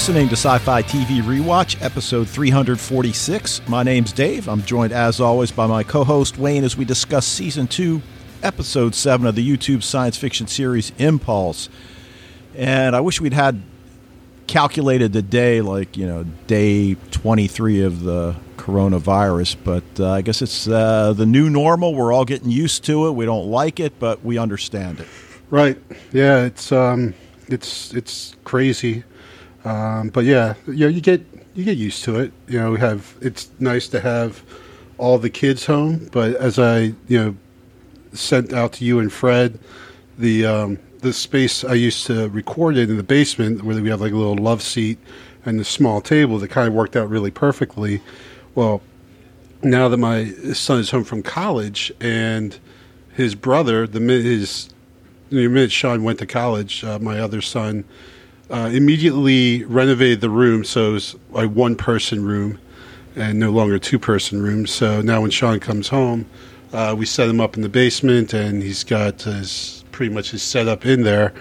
listening to Sci Fi TV Rewatch, episode 346. My name's Dave. I'm joined, as always, by my co host Wayne as we discuss season 2, episode 7 of the YouTube science fiction series Impulse. And I wish we'd had calculated the day, like, you know, day 23 of the coronavirus, but uh, I guess it's uh, the new normal. We're all getting used to it. We don't like it, but we understand it. Right. Yeah, it's um it's it's crazy. Um, but yeah, you know, you get you get used to it. You know, we have it's nice to have all the kids home, but as I, you know, sent out to you and Fred, the um, the space I used to record in in the basement where we have like a little love seat and the small table that kind of worked out really perfectly. Well, now that my son is home from college and his brother, the his the minute Sean went to college, uh, my other son uh, immediately renovated the room so it's a one person room and no longer a two person room. So now when Sean comes home, uh, we set him up in the basement and he's got his pretty much his setup in there.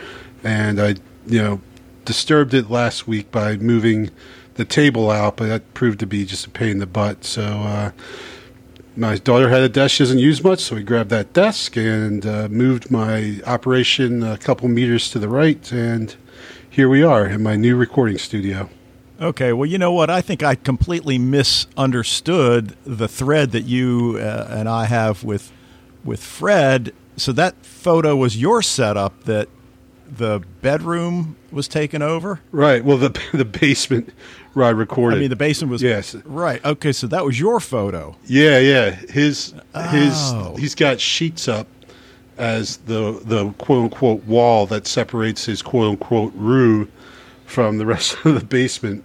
And I, you know, disturbed it last week by moving the table out, but that proved to be just a pain in the butt. So, uh, my daughter had a desk she doesn't use much, so we grabbed that desk and uh, moved my operation a couple meters to the right, and here we are in my new recording studio. Okay, well, you know what? I think I completely misunderstood the thread that you uh, and I have with with Fred. So that photo was your setup that the bedroom was taken over. Right. Well, the the basement where I recorded. I mean, the basement was yes. Right. Okay. So that was your photo. Yeah. Yeah. His his Oh. he's got sheets up as the the quote unquote wall that separates his quote unquote room from the rest of the basement.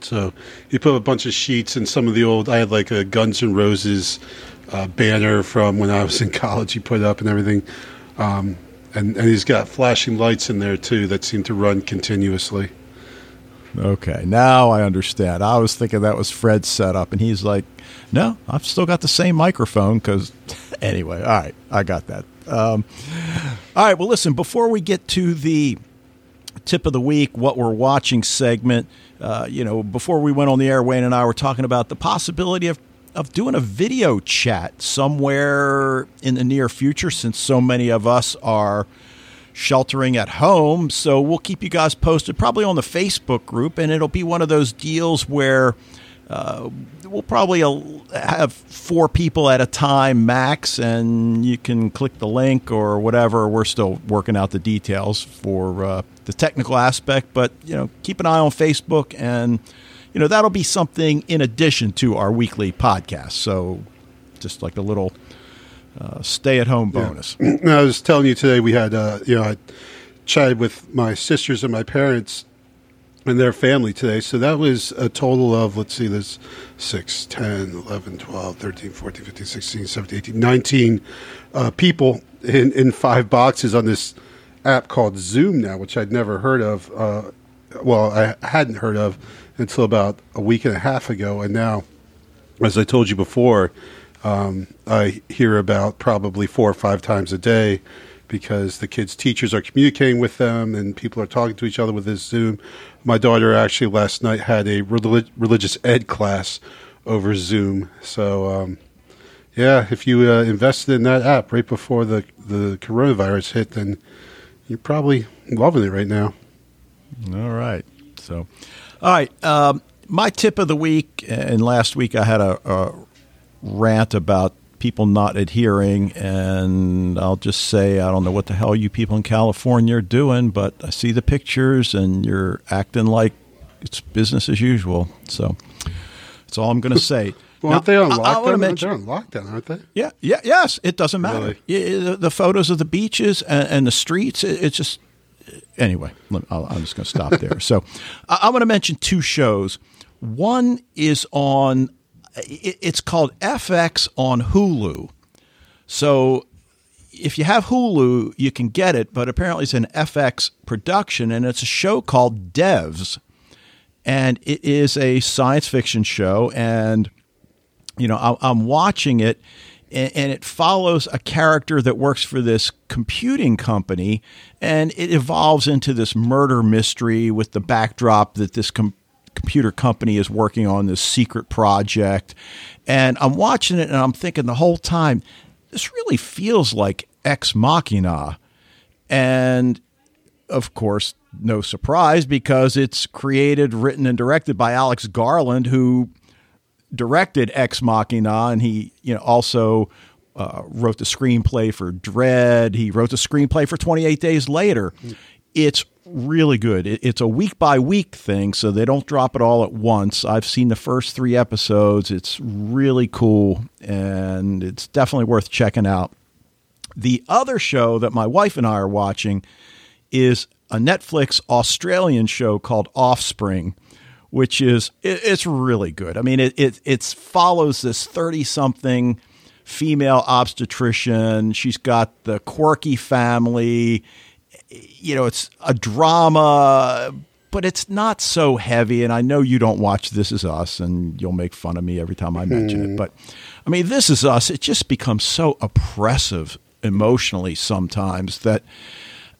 So he put a bunch of sheets and some of the old. I had like a Guns N' Roses uh, banner from when I was in college. He put up and everything. Um, and, and he's got flashing lights in there too that seem to run continuously. Okay, now I understand. I was thinking that was Fred's setup, and he's like, "No, I've still got the same microphone." Because anyway, all right, I got that. Um, all right, well, listen. Before we get to the tip of the week, what we're watching segment, uh, you know, before we went on the air, Wayne and I were talking about the possibility of of doing a video chat somewhere in the near future, since so many of us are sheltering at home. So we'll keep you guys posted, probably on the Facebook group, and it'll be one of those deals where uh, we'll probably uh, have four people at a time max, and you can click the link or whatever. We're still working out the details for uh, the technical aspect, but you know, keep an eye on Facebook, and you know that'll be something in addition to our weekly podcast. So just like a little. Uh, stay-at-home bonus. And I was telling you today we had, uh, you know, I chatted with my sisters and my parents and their family today. So that was a total of, let's see, there's 6, 10, 11, 12, 13, 14, 15, 16, 17, 18, 19 uh, people in, in five boxes on this app called Zoom now, which I'd never heard of. Uh, well, I hadn't heard of until about a week and a half ago. And now, as I told you before, um, I hear about probably four or five times a day because the kids' teachers are communicating with them and people are talking to each other with this Zoom. My daughter actually last night had a relig- religious ed class over Zoom. So, um, yeah, if you uh, invested in that app right before the, the coronavirus hit, then you're probably loving it right now. All right. So, all right. Um, my tip of the week, and last week I had a, a rant about people not adhering, and I'll just say I don't know what the hell you people in California are doing, but I see the pictures and you're acting like it's business as usual. So that's all I'm going to say. Well, aren't they on I- I lockdown? mention- They're on lockdown, aren't they? yeah, yeah, yes. It doesn't matter. Really? The, the photos of the beaches and, and the streets. It, it's just anyway. let- I'll, I'm just going to stop there. so I, I want to mention two shows. One is on. It, it's called FX on Hulu. So if you have Hulu, you can get it, but apparently it's an FX production, and it's a show called Devs, and it is a science fiction show, and you know I'm watching it. and, and it follows a character that works for this computing company, and it evolves into this murder mystery with the backdrop that this com- computer company is working on this secret project. And I'm watching it and I'm thinking the whole time, this really feels like Ex Machina. And of course, no surprise because it's created, written, and directed by Alex Garland, who directed Ex Machina, and he you know also uh, wrote the screenplay for Dredd. He wrote the screenplay for 28 Days Later. It's really good. It, it's a week by week thing, so they don't drop it all at once. I've seen the first three episodes. It's really cool, and it's definitely worth checking out. The other show that my wife and I are watching is a Netflix Australian show called Offspring, which is it, it's really good. I mean, it it it follows this thirty something female obstetrician. She's got the quirky family. You know, it's a drama, but it's not so heavy. And I know you don't watch This Is Us, and you'll make fun of me every time I mention it. Hmm. But I mean, This Is Us. It just becomes so oppressive emotionally sometimes that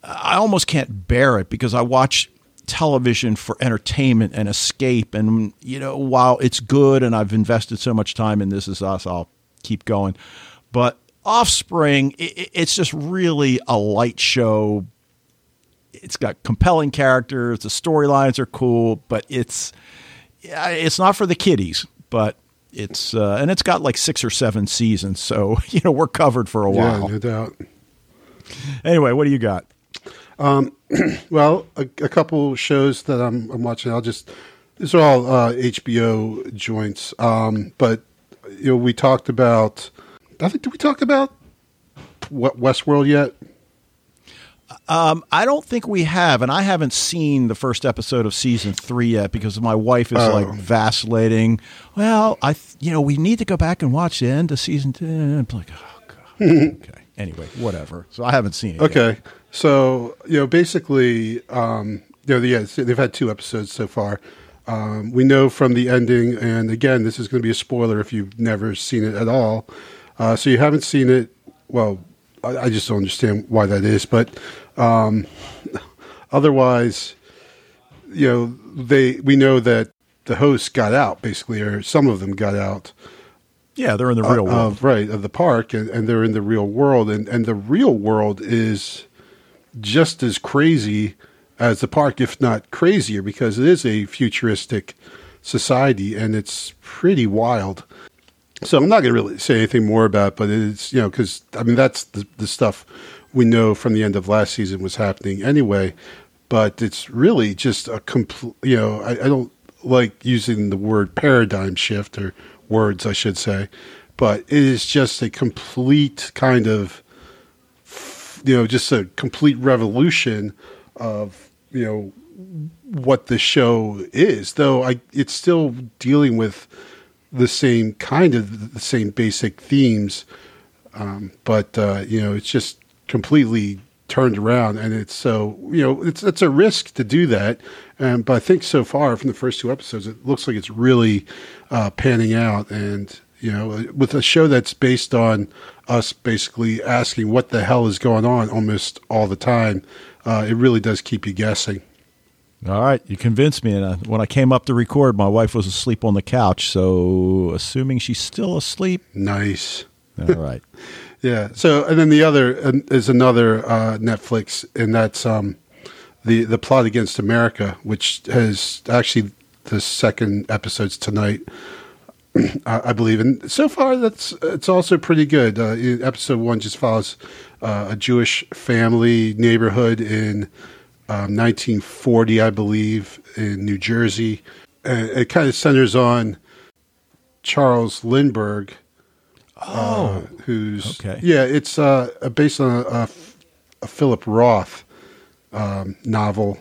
I almost can't bear it because I watch television for entertainment and escape. And, you know, while it's good and I've invested so much time in This Is Us, I'll keep going. But Offspring, it's just really a light show. It's got compelling characters. The storylines are cool, but it's it's not for the kiddies. But it's uh, and it's got like six or seven seasons, so you know we're covered for a while. Yeah, no doubt. Anyway, what do you got? Um, well, a, a, couple shows that I'm, I'm, watching. I'll just these are all uh, HBO joints. Um, but you know, we talked about. I think did we talk about what Westworld yet? Um, I don't think we have, and I haven't seen the first episode of season three yet because my wife is oh. like vacillating. Well, I, th- you know, we need to go back and watch the end of season two. I'm like, oh god. okay. Anyway, whatever. So I haven't seen it. Okay. Yet. So you know, basically, um, you know, yeah, they've had two episodes so far. Um, we know from the ending, and again, this is going to be a spoiler if you've never seen it at all. Uh, so you haven't seen it. Well, I, I, just don't understand why that is, but um, otherwise, you know, they we know that the hosts got out basically, or some of them got out. Yeah, they're in the real uh, world, uh, right? Of the park, and, and they're in the real world, and and the real world is just as crazy as the park, if not crazier, because it is a futuristic society and it's pretty wild. So I'm not going to really say anything more about it, but it's, you know, because, I mean, that's the, the stuff we know from the end of last season was happening anyway. But it's really just a complete, you know, I, I don't like using the word paradigm shift or words, I should say, but it is just a complete kind of you know, just a complete revolution of, you know, what the show is, though I it's still dealing with the same kind of the same basic themes, um, but uh, you know it's just completely turned around, and it's so you know it's it's a risk to do that, um, but I think so far from the first two episodes, it looks like it's really uh, panning out, and you know, with a show that's based on us basically asking what the hell is going on almost all the time, uh, it really does keep you guessing. All right, you convinced me. And uh, when I came up to record, my wife was asleep on the couch. So, assuming she's still asleep, nice. All right. Yeah. So, and then the other is another uh, Netflix, and that's um, the the plot against America, which has actually the second episode's tonight. I believe, and so far that's it's also pretty good. Uh, episode one just follows uh, a Jewish family neighborhood in um, 1940, I believe, in New Jersey. And it kind of centers on Charles Lindbergh. Uh, oh, who's okay? Yeah, it's uh, based on a, a, a Philip Roth um, novel,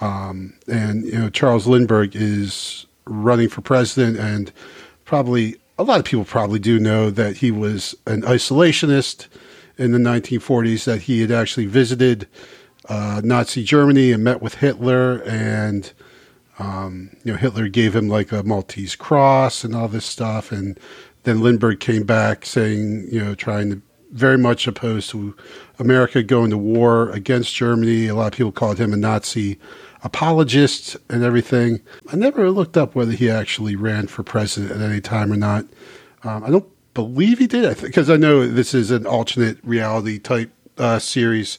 um, and you know Charles Lindbergh is running for president, and probably a lot of people probably do know that he was an isolationist in the 1940s. That he had actually visited uh, Nazi Germany and met with Hitler, and um, you know Hitler gave him like a Maltese cross and all this stuff, and then Lindbergh came back saying, you know, trying to very much opposed to America going to war against Germany. A lot of people called him a Nazi apologist and everything. I never looked up whether he actually ran for president at any time or not. Um, I don't believe he did, because I, I, know this is an alternate reality type uh, series.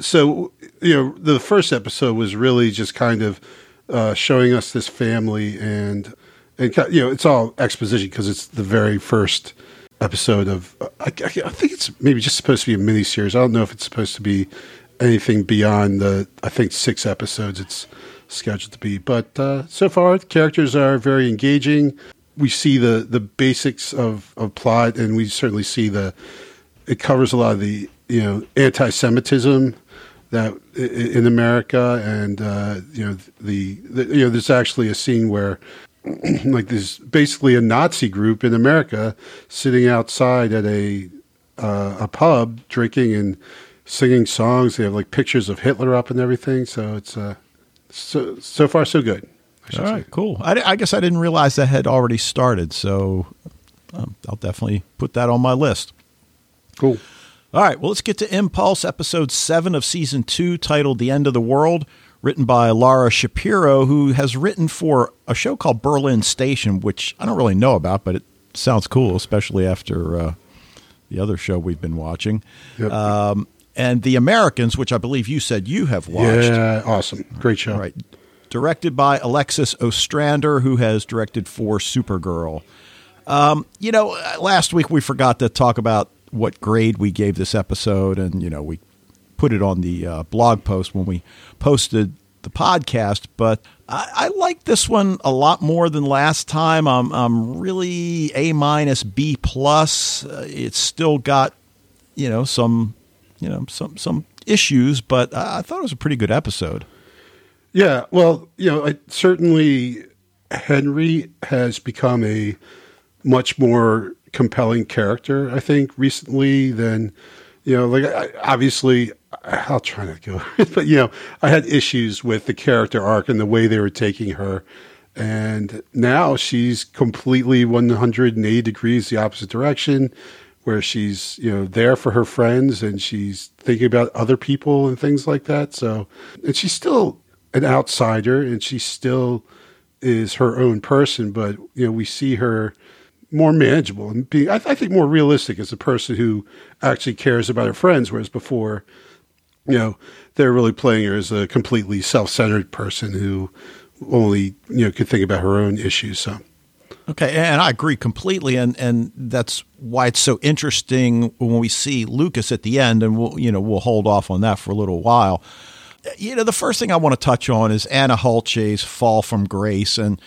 So, you know, the first episode was really just kind of uh, showing us this family and, and you know, it's all exposition because it's the very first episode of. I, I, think it's maybe just supposed to be a mini series. I don't know if it's supposed to be anything beyond the. I think six episodes it's scheduled to be. But uh, so far, the characters are very engaging. We see the the basics of of plot, and we certainly see the. It covers a lot of the you know anti-Semitism that in America, and uh, you know the, the you know there's actually a scene where like this basically a Nazi group in America sitting outside at a uh, a pub drinking and singing songs. They have like pictures of Hitler up and everything. So it's uh, so so far so good. All right, say. cool. I, I, guess I didn't realize that had already started. So um, I'll definitely put that on my list. Cool. All right, well, let's get to Impulse, episode seven of season two, titled "The End of the World." Written by Laura Shapiro, who has written for a show called Berlin Station, which I don't really know about, but it sounds cool, especially after uh, the other show we've been watching. Yep. Um, and The Americans, which I believe you said you have watched. Yeah, awesome. Great show. Right. Directed by Alexis Ostrander, who has directed for Supergirl. Um, you know, last week we forgot to talk about what grade we gave this episode, and, you know, we put it on the uh, blog post when we posted the podcast, but I, I like this one a lot more than last time. I'm, I'm really A minus B plus. Uh, it's still got you know some you know some some issues, but I, I thought it was a pretty good episode. Yeah, well, you know, I, certainly Henry has become a much more compelling character. I think recently than you know, like obviously I'll try not to go, but you know, I had issues with the character arc and the way they were taking her. And now she's completely 180 degrees the opposite direction, where she's, you know, there for her friends and she's thinking about other people and things like that. So, and she's still an outsider and she still is her own person, but, you know, we see her more manageable and being, I, I think, more realistic as a person who actually cares about her friends, whereas before, you know, they're really playing her as a completely self-centered person who only you know could think about her own issues. So. Okay, and I agree completely, and and that's why it's so interesting when we see Lucas at the end, and we'll you know we'll hold off on that for a little while. Uh, you know, the first thing I want to touch on is Anna Hulce's fall from grace, and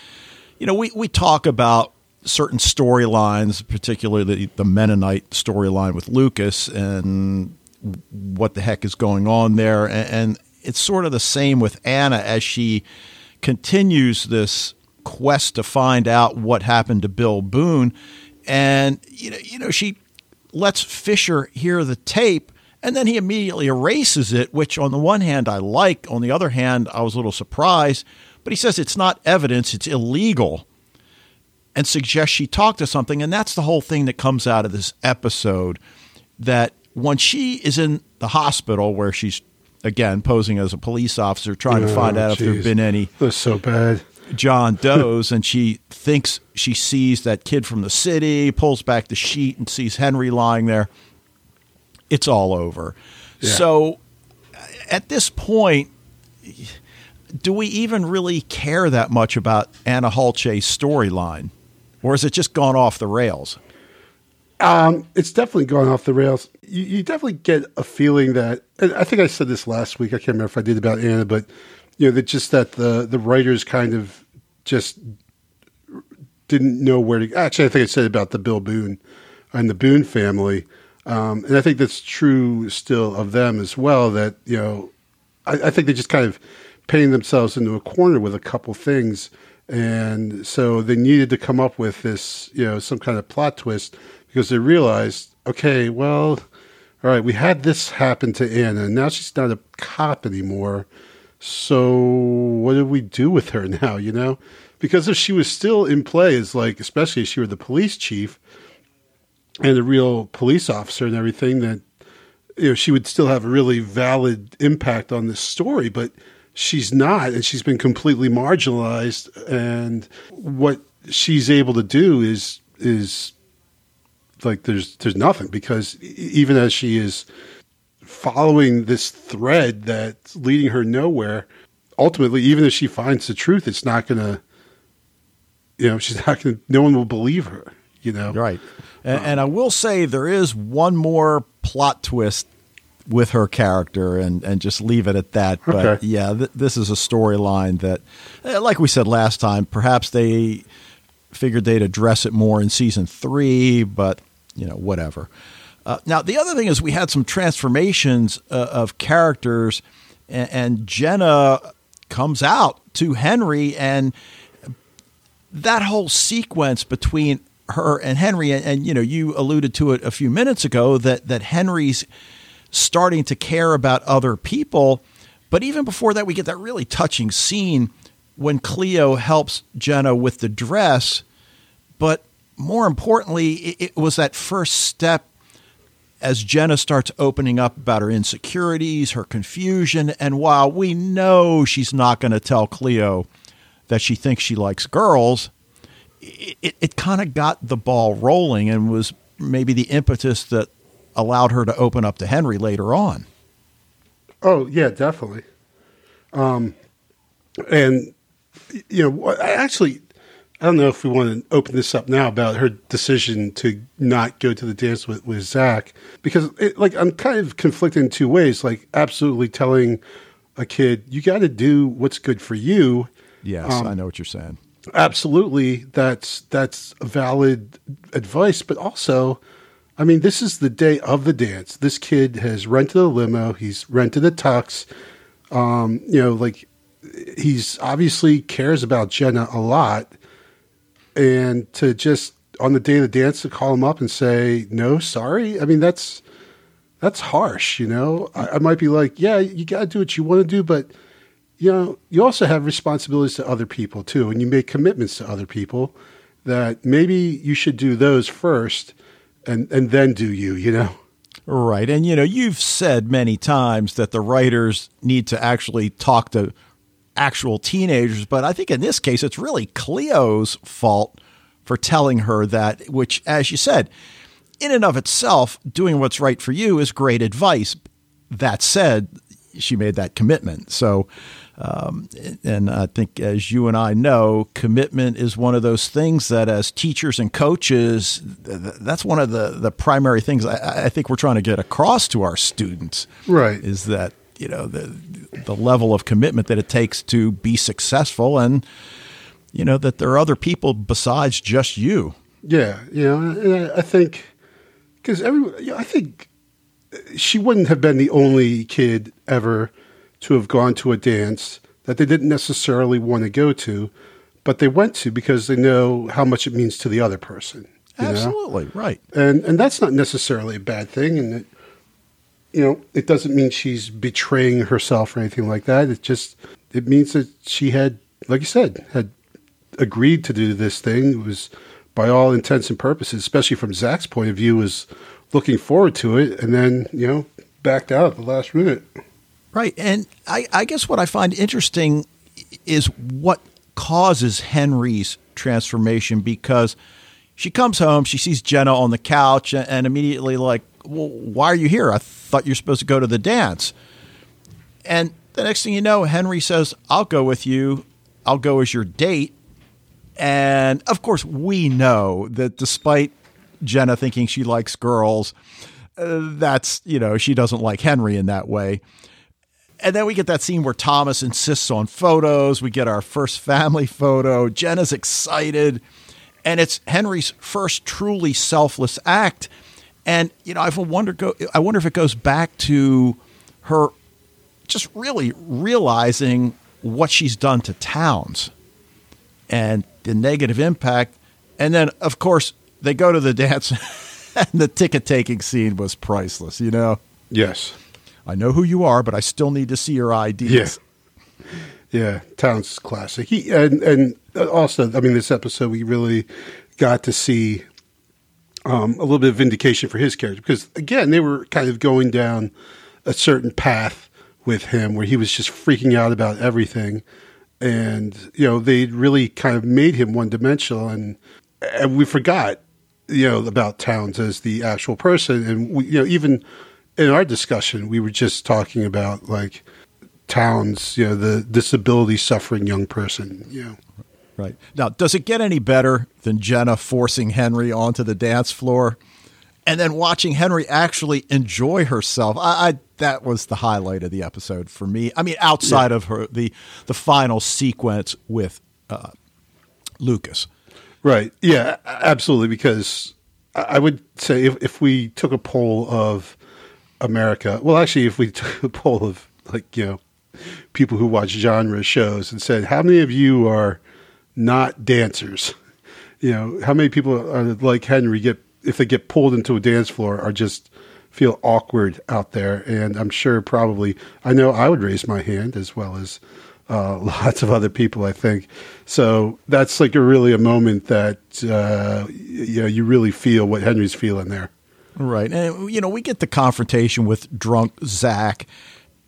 you know we we talk about certain storylines, particularly the, the Mennonite storyline with Lucas, and what the heck is going on there. And, and it's sort of the same with Anna as she continues this quest to find out what happened to Bill Boone. And, you know, you know, she lets Fisher hear the tape and then he immediately erases it, which on the one hand I like, on the other hand I was a little surprised. But he says it's not evidence, it's illegal, and suggests she talk to something. And that's the whole thing that comes out of this episode that when she is in the hospital where she's again posing as a police officer trying oh, to find out geez. if there have been any That's so bad John Doe's and she thinks she sees that kid from the city, pulls back the sheet and sees Henry lying there. It's all over. Yeah. So at this point, do we even really care that much about Anna Hulce's storyline? Or has it just gone off the rails? Um, it's definitely gone off the rails. You, you, definitely get a feeling that, and I think I said this last week. I can't remember if I did about Anna, but you know, that just that the the writers kind of just didn't know where to. Actually, I think I said about the Bill Boone and the Boone family, um, and I think that's true still of them as well. That you know, I, I think they just kind of painted themselves into a corner with a couple things, and so they needed to come up with this, you know, some kind of plot twist because they realized, okay, well, all right, we had this happen to Anna, and now she's not a cop anymore. So what do we do with her now? You know, because if she was still in play as like, especially if she were the police chief, and a real police officer and everything, that you know she would still have a really valid impact on this story, but she's not, and she's been completely marginalized. And what she's able to do is is like there's there's nothing because even as she is following this thread that's leading her nowhere, ultimately, even if she finds the truth, it's not going to, you know, she's not to, no one will believe her, you know? Right. And, and I will say there is one more plot twist with her character and, and just leave it at that. But Okay. yeah, th- this is a storyline that, eh, like we said last time, perhaps they figured they'd address it more in season three, but you know, whatever. Uh, now, the other thing is we had some transformations uh, of characters, and, and Jenna comes out to Henry, and that whole sequence between her and Henry, and, and you know, you alluded to it a few minutes ago that that Henry's starting to care about other people. But even before that, we get that really touching scene when Cleo helps Jenna with the dress. But more importantly, it, was that first step as Jenna starts opening up about her insecurities, her confusion. And while we know she's not going to tell Cleo that she thinks she likes girls, it, it, it kind of got the ball rolling and was maybe the impetus that allowed her to open up to Henry later on. Oh yeah, definitely. Um, and you know, actually, I don't know if we want to open this up now about her decision to not go to the dance with, with Zach because, it, like, I'm kind of conflicted in two ways. Like, absolutely telling a kid you got to do what's good for you. Yes, I know what you're saying. Absolutely, that's that's valid advice. But also, I mean, this is the day of the dance. This kid has rented a limo. He's rented a tux. Um, you know, like he's obviously cares about Jenna a lot, and to just on the day of the dance to call him up and say no, sorry. I mean, that's that's harsh. You know, I, I might be like, yeah, you got to do what you want to do, but you know, you also have responsibilities to other people too, and you make commitments to other people that maybe you should do those first, and and then do you. You know. Right. And, you know, you've said many times that the writers need to actually talk to actual teenagers, but I think in this case, it's really Cleo's fault for telling her that, which, as you said, in and of itself, doing what's right for you is great advice. That said, she made that commitment. So, um, and I think, as you and I know, commitment is one of those things that, as teachers and coaches, that's one of the the primary things I, I think we're trying to get across to our students. Right. Is that you know the the level of commitment that it takes to be successful, and you know that there are other people besides just you. Yeah, you know, I, I think because every, you know, I think she wouldn't have been the only kid ever to have gone to a dance that they didn't necessarily want to go to, but they went to because they know how much it means to the other person. you know? Absolutely right. and and that's not necessarily a bad thing, and it, you know, it doesn't mean she's betraying herself or anything like that. It just it means that she had, like you said, had agreed to do this thing. It was, by all intents and purposes, especially from Zach's point of view, was looking forward to it, and then you know backed out at the last minute. Right. And I, I guess what I find interesting is what causes Henry's transformation because she comes home, she sees Jenna on the couch, and, immediately, like, well, why are you here? I thought you're supposed to go to the dance. And the next thing you know, Henry says, I'll go with you, I'll go as your date. And of course, we know that despite Jenna thinking she likes girls, uh, that's, you know, she doesn't like Henry in that way. And then we get that scene where Thomas insists on photos. We get our first family photo. Jenna's excited. And it's Henry's first truly selfless act. And, you know, I've wondered, go, I wonder if it goes back to her just really realizing what she's done to Townes and the negative impact. And then, of course, they go to the dance, and the ticket taking scene was priceless, you know? Yes. I know who you are, but I still need to see your IDs. Yeah. Yeah, Townes classic. He and and also, I mean, this episode we really got to see um, a little bit of vindication for his character because again they were kind of going down a certain path with him where he was just freaking out about everything. And you know they really kind of made him one dimensional and and we forgot you know about Townes as the actual person. And we, you know even in our discussion we were just talking about like Townes you know the disability suffering young person you know Right. Now, does it get any better than Jenna forcing Henry onto the dance floor and then watching Henry actually enjoy herself? I, I that was the highlight of the episode for me. I mean, outside yeah. of her the the final sequence with uh, Lucas. Right. Yeah, absolutely because I would say if if we took a poll of America, well actually if we took a poll of like, you know, people who watch genre shows and said, "How many of you are not dancers. You know, how many people are like Henry get if they get pulled into a dance floor are just feel awkward out there? And I'm sure probably I know I would raise my hand as well as uh, lots of other people. I think so. That's like a really a moment that uh, you know you really feel what Henry's feeling there. Right, and you know we get the confrontation with drunk Zach,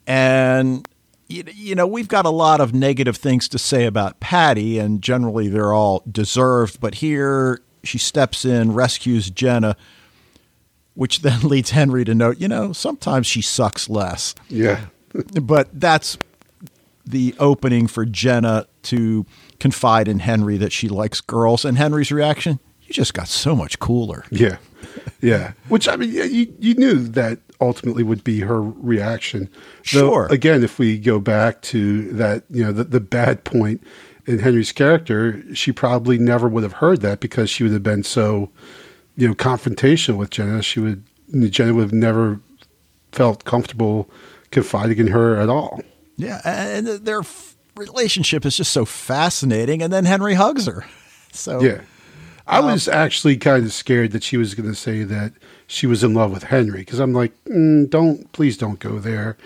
and you, know, we've got a lot of negative things to say about Patty, and generally they're all deserved. But here she steps in, rescues Jenna, which then leads Henry to note, you know, sometimes she sucks less. Yeah. but that's the opening for Jenna to confide in Henry that she likes girls. And Henry's reaction, you just got so much cooler. Yeah. Yeah. Which, I mean, you, you knew that ultimately would be her reaction. Sure. Though, again, if we go back to that, you know, the, the bad point in Henry's character, she probably never would have heard that because she would have been so, you know, confrontational with Jenna. She would, Jenna would have never felt comfortable confiding in her at all. Yeah. And their relationship is just so fascinating. And then Henry hugs her. So, yeah. I um, was actually kind of scared that she was going to say that she was in love with Henry because I'm like, mm, don't, please don't go there,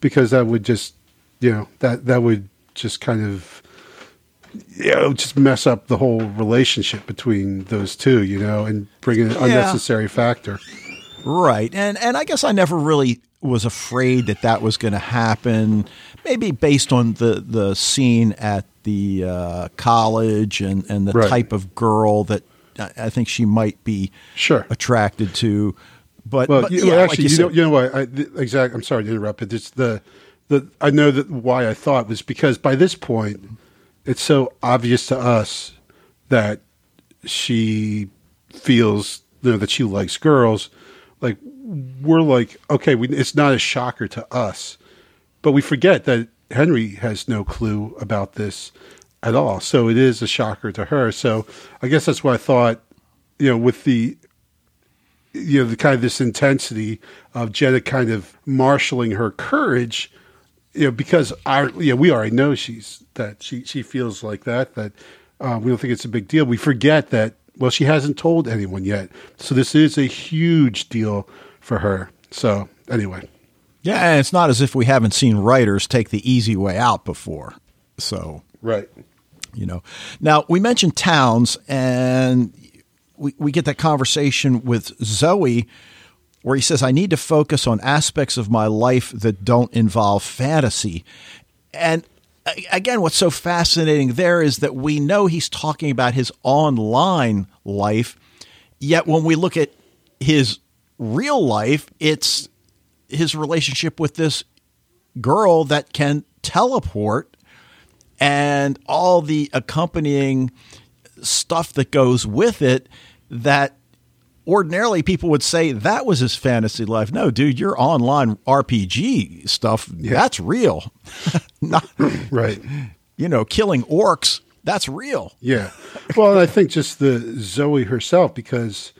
because that would just, you know, that that would just kind of, you know, just mess up the whole relationship between those two, you know, and bring an yeah. unnecessary factor. Right, and and I guess I never really was afraid that that was going to happen. Maybe based on the the scene at the uh, college and and the right. type of girl that I think she might be sure attracted to. But, well, but you, yeah, actually, like you, you, know, you know what? I, exactly. I'm sorry to interrupt, but it's the the I know that why I thought was because by this point, it's so obvious to us that she feels you know that she likes girls. Like we're like, okay, we, it's not a shocker to us, but we forget that Henry has no clue about this at all. So it is a shocker to her. So I guess that's why I thought, you know, with the you know the kind of this intensity of Jenna kind of marshaling her courage, you know, because our you know we already know she's that she she feels like that that um, we don't think it's a big deal. We forget that well she hasn't told anyone yet, so this is a huge deal for her. So anyway. Yeah, and it's not as if we haven't seen writers take the easy way out before. So right, you know. Now we mentioned Townes, and we we get that conversation with Zoe, where he says, "I need to focus on aspects of my life that don't involve fantasy," and again, what's so fascinating there is that we know he's talking about his online life, yet when we look at his real life, it's his relationship with this girl that can teleport and all the accompanying stuff that goes with it that ordinarily people would say that was his fantasy life. No, dude, your online RPG stuff, yeah. that's real. Not, right. You know, killing orcs, that's real. Yeah. Well, I think just the Zoe herself, because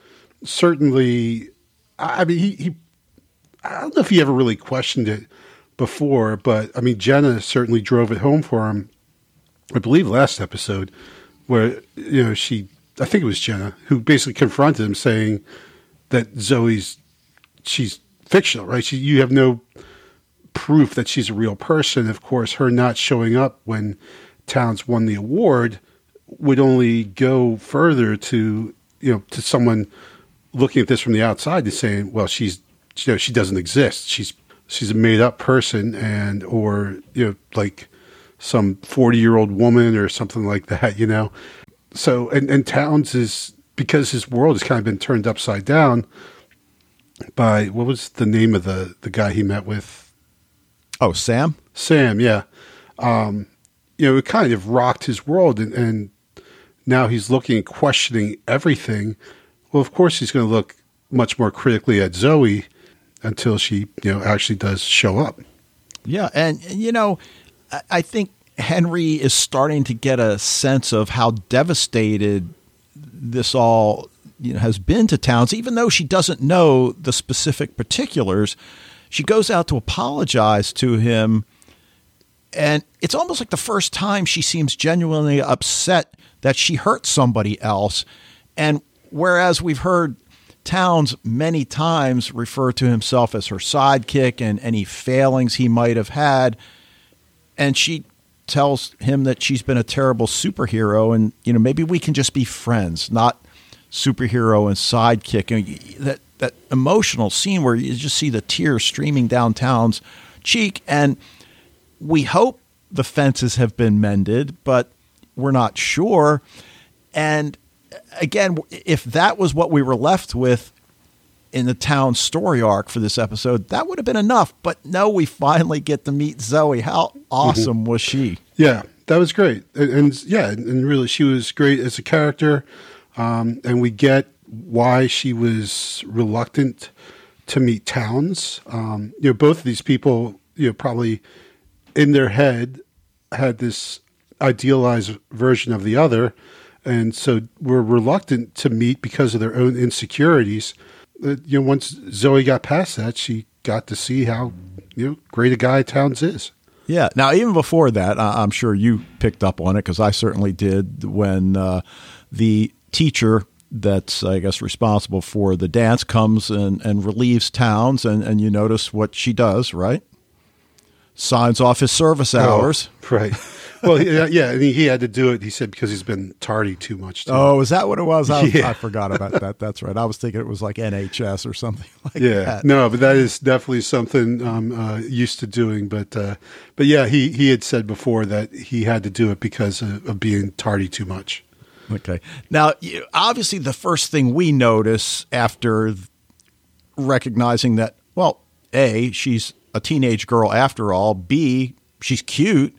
certainly, I mean, he, he I don't know if he ever really questioned it before, but I mean, Jenna certainly drove it home for him. I believe last episode, where you know she, I think it was Jenna who basically confronted him, saying that Zoe's she's fictional, right? She, you have no proof that she's a real person. Of course, her not showing up when Townes won the award would only go further to you know to someone looking at this from the outside and saying, well, she's you know she doesn't exist. She's she's a made up person and or you know like some 40 year old woman or something like that you know? So and, and Townes is because his world has kind of been turned upside down by what was the name of the the guy he met with? Oh sam? Sam yeah. Um you know it kind of rocked his world and, and now he's looking and questioning everything. Well of course he's going to look much more critically at zoe until she you know actually does show up. Yeah and you know I think Henry is starting to get a sense of how devastated this all you know, has been to Townes, even though she doesn't know the specific particulars. She goes out to apologize to him, and it's almost like the first time she seems genuinely upset that she hurt somebody else. And whereas we've heard Townes many times refer to himself as her sidekick and any failings he might have had, and she tells him that she's been a terrible superhero and you know maybe we can just be friends not superhero and sidekick. And that that emotional scene where you just see the tears streaming down Townes' cheek. And we hope the fences have been mended but we're not sure. And again if that was what we were left with in the town story arc for this episode, that would have been enough. But no, we finally get to meet Zoe. How awesome mm-hmm. was she? Yeah, that was great. And, and, yeah, and really, she was great as a character. Um, and we get why she was reluctant to meet Townes. Um, you know, both of these people, you know, probably in their head had this idealized version of the other. And so were reluctant to meet because of their own insecurities you know, once Zoe got past that, she got to see how you know great a guy Townes is. Yeah. Now, even before that, I'm sure you picked up on it because I certainly did when uh, the teacher that's I guess responsible for the dance comes and, and relieves Townes, and, and you notice what she does, right? Signs off his service oh, hours. Oh, right well, yeah, yeah, I mean, he had to do it. He said because he's been tardy too much. Too. Oh, is that what it was? I, yeah. I forgot about that. That's right. I was thinking it was like NHS or something like that. yeah. that. No, but that is definitely something I'm uh, used to doing. But uh, but yeah, he he had said before that he had to do it because of, of being tardy too much. Okay. Now, obviously, the first thing we notice after recognizing that, well, a she's a teenage girl after all. B she's cute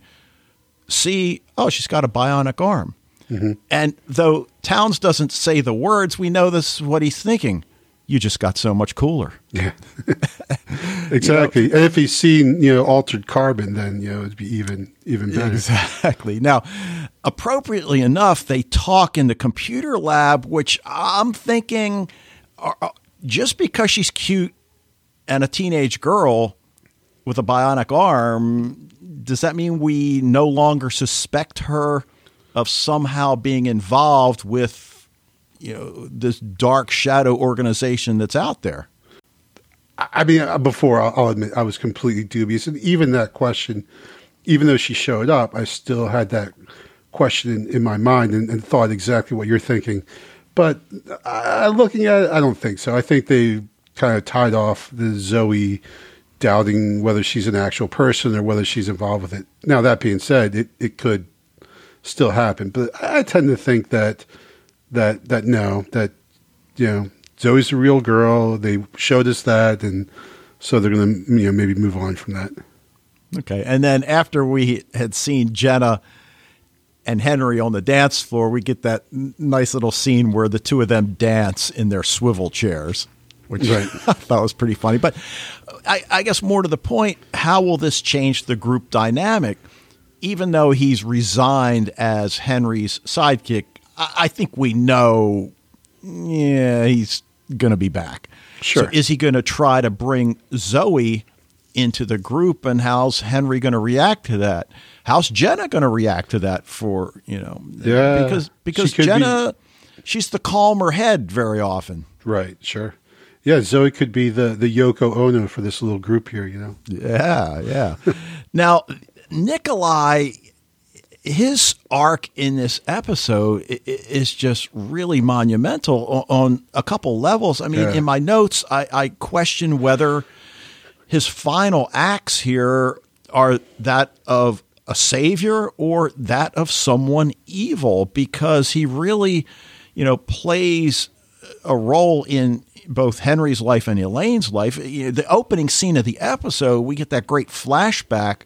C, oh, she's got a bionic arm. Mm-hmm. And though Townes doesn't say the words, we know this is what he's thinking. You just got so much cooler. Yeah, exactly. you know, and if he's seen, you know, altered carbon, then you know it'd be even even better. Exactly. Now, appropriately enough, they talk in the computer lab, which I'm thinking, uh, uh, just because she's cute and a teenage girl with a bionic arm does that mean we no longer suspect her of somehow being involved with you know this dark shadow organization that's out there? I mean, uh, before I'll admit I was completely dubious, and even that question, even though she showed up, I still had that question in, in my mind and, and, thought exactly what you're thinking. But uh, looking at it, I don't think so. I think they kind of tied off the Zoe doubting whether she's an actual person or whether she's involved with it. Now, that being said, it, it could still happen, but I tend to think that that that no, that you know, Zoe's a real girl. They showed us that, and so they're going to you know maybe move on from that. Okay, and then after we had seen Jenna and Henry on the dance floor, we get that nice little scene where the two of them dance in their swivel chairs which right. I thought was pretty funny. But I, I, guess more to the point, how will this change the group dynamic? Even though he's resigned as Henry's sidekick, I, I think we know, yeah, he's going to be back. Sure. So is he going to try to bring Zoe into the group, and how's Henry going to react to that? How's Jenna going to react to that? For you know, yeah, because because Jenna, be... she's the calmer head very often. Right. Sure. Yeah, Zoe could be the the Yoko Ono for this little group here. You know. Yeah, yeah. now, Nikolai, his arc in this episode is just really monumental on a couple levels. I mean, yeah. in my notes, I, I question whether his final acts here are that of a savior or that of someone evil because he really, you know, plays a role in both Henry's life and Elaine's life. The opening scene of the episode, we get that great flashback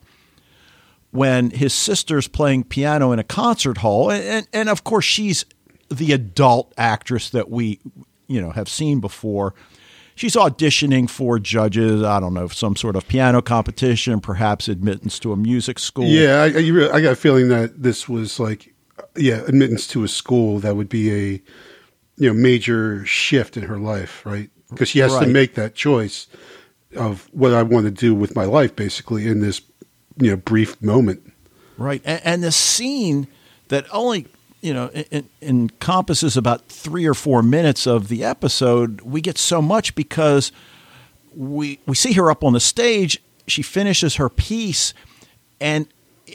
when his sister's playing piano in a concert hall, and, and, and of course she's the adult actress that we, you know, have seen before. She's auditioning for judges. I don't know, some sort of piano competition, perhaps admittance to a music school. Yeah, I, I got a feeling that this was like, yeah, admittance to a school that would be a, you know, major shift in her life, right? Because she has right. to make that choice of what I want to do with my life, basically, in this you know brief moment. Right, and, and the scene that only you know encompasses about three or four minutes of the episode. We get so much because we we see her up on the stage. She finishes her piece, and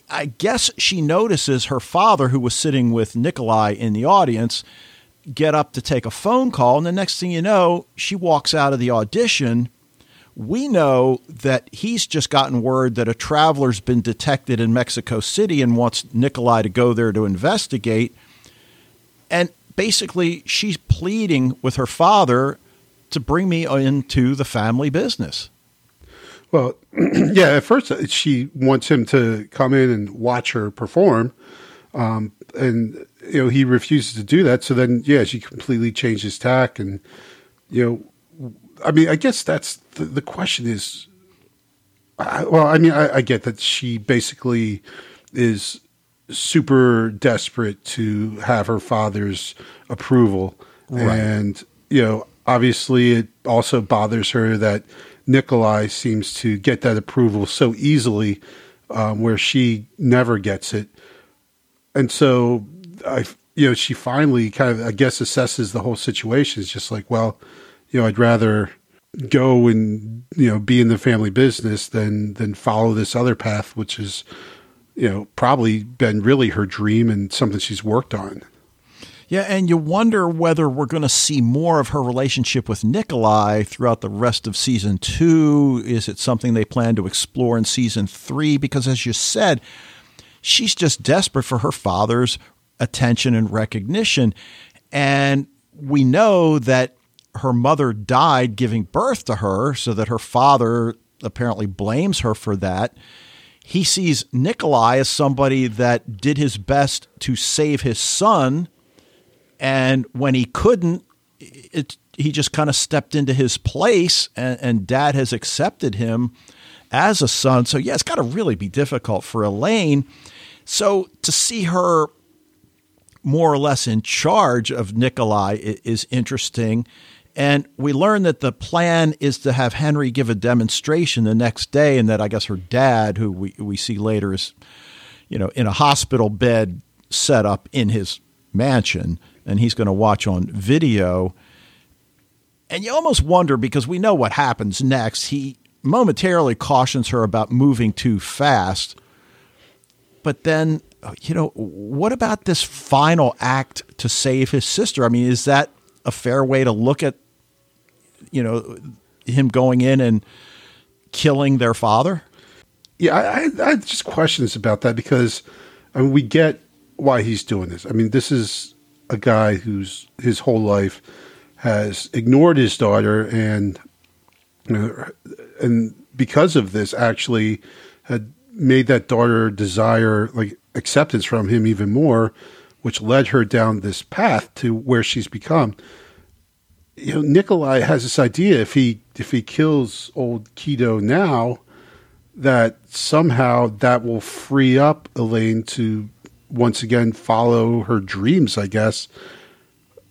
I guess she notices her father, who was sitting with Nikolai in the audience, get up to take a phone call. And the next thing you know, she walks out of the audition we know that he's just gotten word that a traveler's been detected in Mexico City and wants Nikolai to go there to investigate. And basically, she's pleading with her father to bring me into the family business. Well, yeah, at first uh, she wants him to come in and watch her perform. Um, and, you know, he refuses to do that. So then, yeah, she completely changes tack and, you know, I mean, I guess that's the, the question is, I, well, I mean, I, I get that she basically is super desperate to have her father's approval. Right. And, you know, obviously it also bothers her that Nikolai seems to get that approval so easily, um, where she never gets it. And so I, you know, she finally kind of, I guess, assesses the whole situation. It's just like, well, you know, I'd rather go and you know be in the family business than than follow this other path, which is you know probably been really her dream and something she's worked on. Yeah, and you wonder whether we're going to see more of her relationship with Nikolai throughout the rest of season two. Is it something they plan to explore in season three? Because as you said, she's just desperate for her father's attention and recognition. And we know that her mother died giving birth to her, so that her father apparently blames her for that. He sees Nikolai as somebody that did his best to save his son, and when he couldn't, it, he just kind of stepped into his place, and, and dad has accepted him as a son. So, yeah, it's got to really be difficult for Elaine. So, to see her more or less in charge of Nikolai is interesting. And we learn that the plan is to have Henry give a demonstration the next day, and that I guess her dad, who we, we see later, is you know in a hospital bed set up in his mansion, and he's going to watch on video. And you almost wonder because we know what happens next. He momentarily cautions her about moving too fast, but then you know what about this final act to save his sister? I mean, is that a fair way to look at you know him going in and killing their father? Yeah, I, I, I just questions about that because I mean we get why he's doing this. I mean, this is a guy who's his whole life has ignored his daughter and and because of this actually had made that daughter desire like acceptance from him even more which led her down this path to where she's become you know, Nikolai has this idea if he if he kills old Kido now, that somehow that will free up Elaine to once again follow her dreams. I guess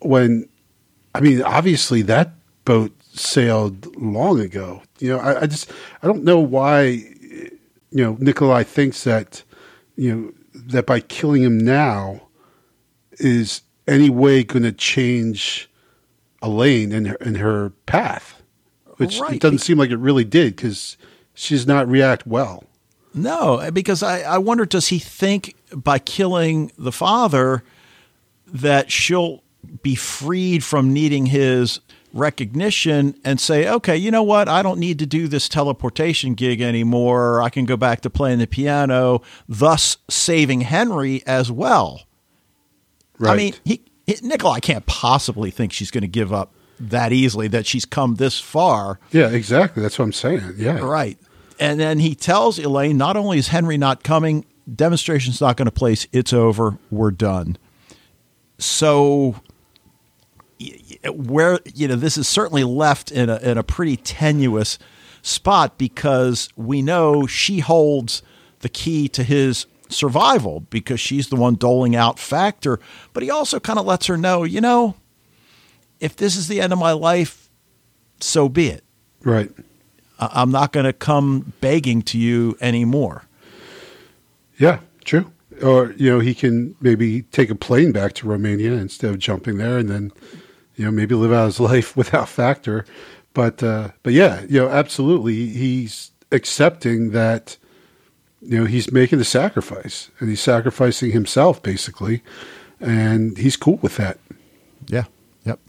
when, I mean, obviously that boat sailed long ago. You know, I, I just I don't know why you know Nikolai thinks that you know that by killing him now is any way going to change Elaine in her, in her path, which right. it doesn't seem like it really did because she does not react well. No, because I, I wonder does he think by killing the father that she'll be freed from needing his recognition and say, okay, you know what? I don't need to do this teleportation gig anymore. I can go back to playing the piano, thus saving Henry as well. Right. I mean, he, he, Nikolai can't possibly think she's going to give up that easily, that she's come this far. Yeah, exactly. That's what I'm saying. Yeah. Right. And then he tells Elaine, not only is Henry not coming, demonstration's not going to place. It's over. We're done. So where you know this is certainly left in a in a pretty tenuous spot because we know she holds the key to his survival because she's the one doling out factor but he also kind of lets her know you know if this is the end of my life so be it Right. i'm not going to come begging to you anymore Yeah, true. Or you know, he can maybe take a plane back to Romania instead of jumping there, and then you know maybe live out his life without Factor. But uh, but yeah, you know, absolutely, he's accepting that you know he's making the sacrifice, and he's sacrificing himself basically, and he's cool with that. Yeah. Yep.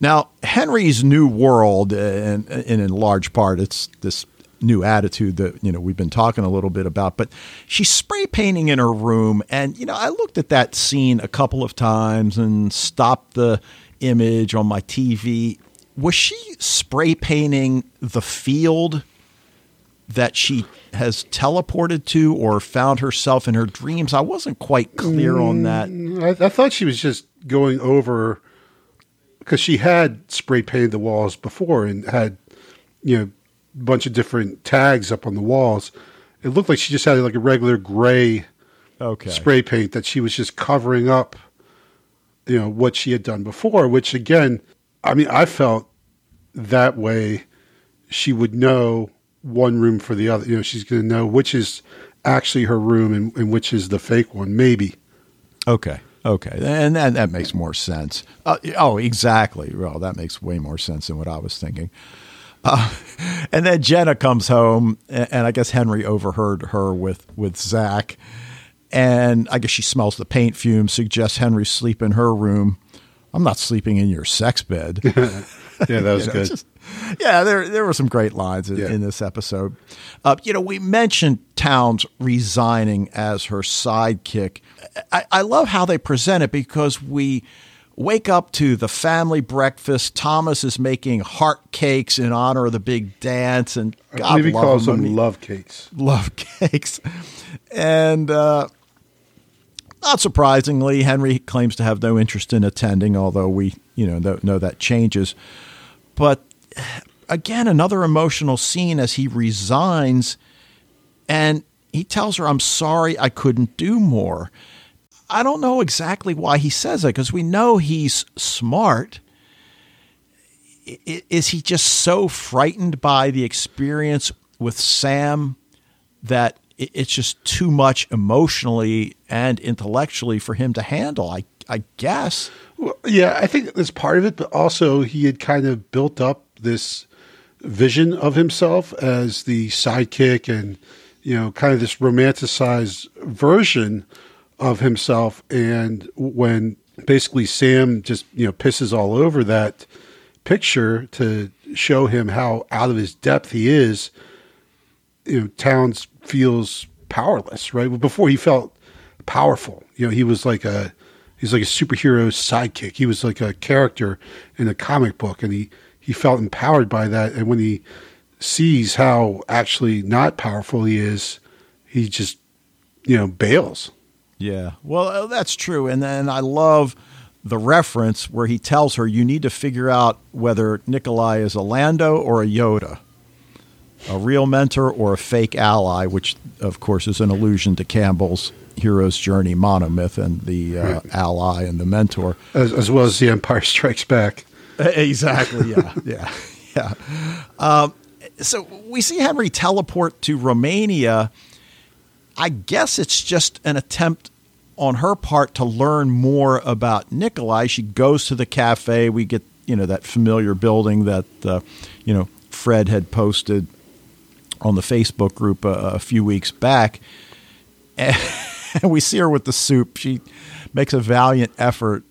Now, Henry's new world, and, and in large part, it's this new attitude that you know we've been talking a little bit about. But she's spray painting in her room, and you know I looked at that scene a couple of times and stopped the image on my TV. Was she spray painting the field that she has teleported to or found herself in her dreams? I wasn't quite clear on mm, that. I, I thought she was just going over because she had spray painted the walls before and had you know a bunch of different tags up on the walls. It looked like she just had like a regular gray Okay. spray paint that she was just covering up, you know, what she had done before. Which again, I mean, I felt that way. She would know one room for the other. You know, she's going to know which is actually her room and, and which is the fake one. Maybe. Okay. Okay. And that, that makes more sense. Uh, oh, exactly. Well, that makes way more sense than what I was thinking. Uh, and then Jenna comes home, and, and I guess Henry overheard her with, with Zach. And I guess she smells the paint fumes, suggests Henry sleep in her room. I'm not sleeping in your sex bed. Yeah, that was You know, good. just- yeah, there there were some great lines in, Yeah. in this episode. Uh, you know, we mentioned Townes resigning as her sidekick. I, I love how they present it because we wake up to the family breakfast. Thomas is making heart cakes in honor of the big dance, and I God believe he love calls. Them love cakes. love cakes. And uh, not surprisingly, Henry claims to have no interest in attending, although we, you know, know, know that changes. But again, another emotional scene as he resigns and he tells her, I'm sorry I couldn't do more. I don't know exactly why he says that because we know he's smart. Is he just so frightened by the experience with Sam that it's just too much emotionally and intellectually for him to handle? I, I guess. Well, yeah, I think that's part of it, but also he had kind of built up this vision of himself as the sidekick and, you know, kind of this romanticized version of himself. And when basically Sam just, you know, pisses all over that picture to show him how out of his depth he is, you know, Townes feels powerless, right? Before he felt powerful. You know, he was like a he's like a superhero sidekick. He was like a character in a comic book, and he he felt empowered by that. And when he sees how actually not powerful he is, he just you know bails. Yeah. Well, uh, that's true. And then I love the reference where he tells her you need to figure out whether Nikolai is a Lando or a Yoda, a real mentor or a fake ally, which, of course, is an allusion to Campbell's hero's journey monomyth and the uh, ally and the mentor. As, as well as the Empire Strikes Back. Exactly. Yeah. yeah. Yeah. Um, so we see Henry teleport to Romania. I guess it's just an attempt on her part to learn more about Nikolai. She goes to the cafe. We get you know that familiar building that uh, you know Fred had posted on the Facebook group a, a few weeks back, and we see her with the soup. She makes a valiant effort,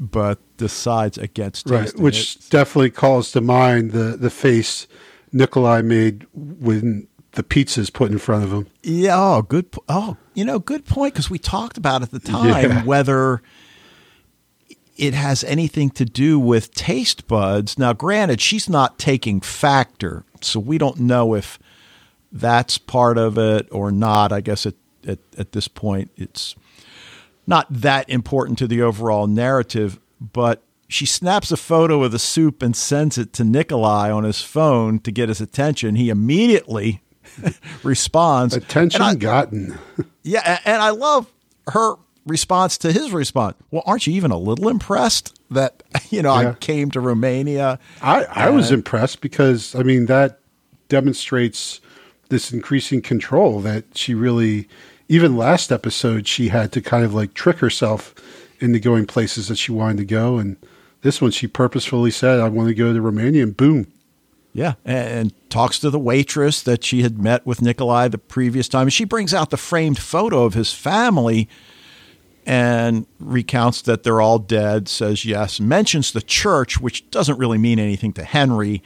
but decides against right, which it. definitely calls to mind the the face Nikolai made when the pizza's put in front of him. Yeah. Oh, good. Oh, you know, good point. Because we talked about at the time Yeah. whether it has anything to do with taste buds. Now, granted, she's not taking factor, so we don't know if that's part of it or not. I guess at at, at this point, it's not that important to the overall narrative, but she snaps a photo of the soup and sends it to Nikolai on his phone to get his attention. He immediately responds. Attention I- gotten. yeah, and I love her response to his response. Well, aren't you even a little impressed that you know I came to Romania? I, I was impressed because I mean that demonstrates this increasing control that she really even last episode she had to kind of like trick herself into going places that she wanted to go and this one she purposefully said I want to go to Romania and boom Yeah, and, talks to the waitress that she had met with Nikolai the previous time. She brings out the framed photo of his family and recounts that they're all dead. Says yes, mentions the church, which doesn't really mean anything to Henry,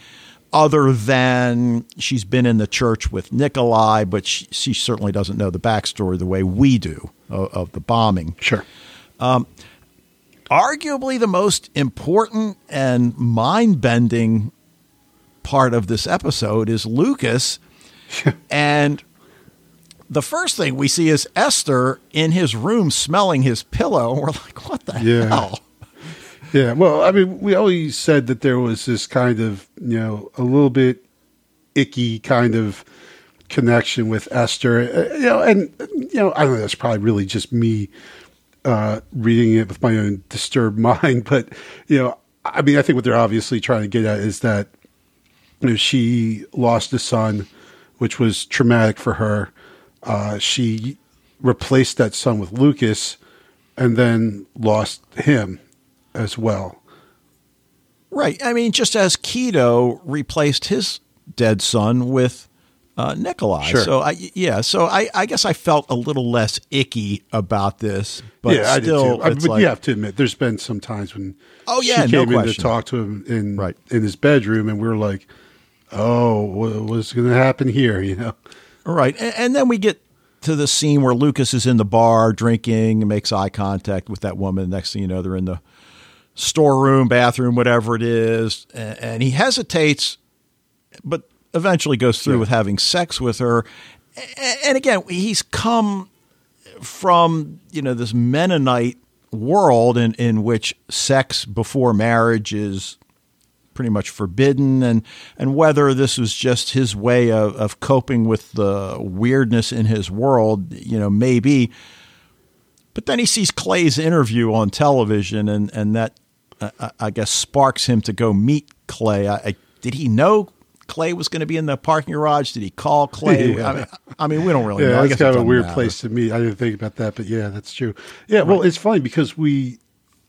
other than she's been in the church with Nikolai, but she, she certainly doesn't know the backstory the way we do of, of the bombing. sure um, arguably the most important and mind bending part of this episode is Lucas. and the first thing we see is Esther in his room smelling his pillow. We're like, what the Yeah. hell? Yeah, well, I mean, we always said that there was this kind of, you know, a little bit icky kind of connection with Esther. Uh, you know, and, you know, I don't know, that's probably really just me uh, reading it with my own disturbed mind. But, you know, I mean, I think what they're obviously trying to get at is that you know, she lost a son, which was traumatic for her. Uh, she replaced that son with Lucas and then lost him as well. Right. I mean, just as Keto replaced his dead son with uh, Nikolai. Sure. So I yeah. So I, I guess I felt a little less icky about this, but yeah, I still, did too. I, but like, you have to admit, there's been some times when Oh, yeah, she no came in to talk to him in Right. in his bedroom, and we were like, "Oh, what's going to happen here?" You know? Right. And, and then we get to the scene where Lucas is in the bar drinking and makes eye contact with that woman. Next thing you know, they're in the storeroom, bathroom, whatever it is. And, and he hesitates, but eventually goes through with having sex with her. A- And again, he's come from, you know, this Mennonite world in, in which sex before marriage is pretty much forbidden and and whether this was just his way of, of coping with the weirdness in his world you know maybe but then he sees clay's interview on television and and that uh, I- i guess sparks him to go meet clay I, I, did he know clay was going to be in the parking garage did he call clay Yeah. I, mean, I mean we don't really Yeah, I that's guess it kind of a weird matter. place to meet. I didn't think about that, but yeah, that's true. Yeah, well, it's funny because we,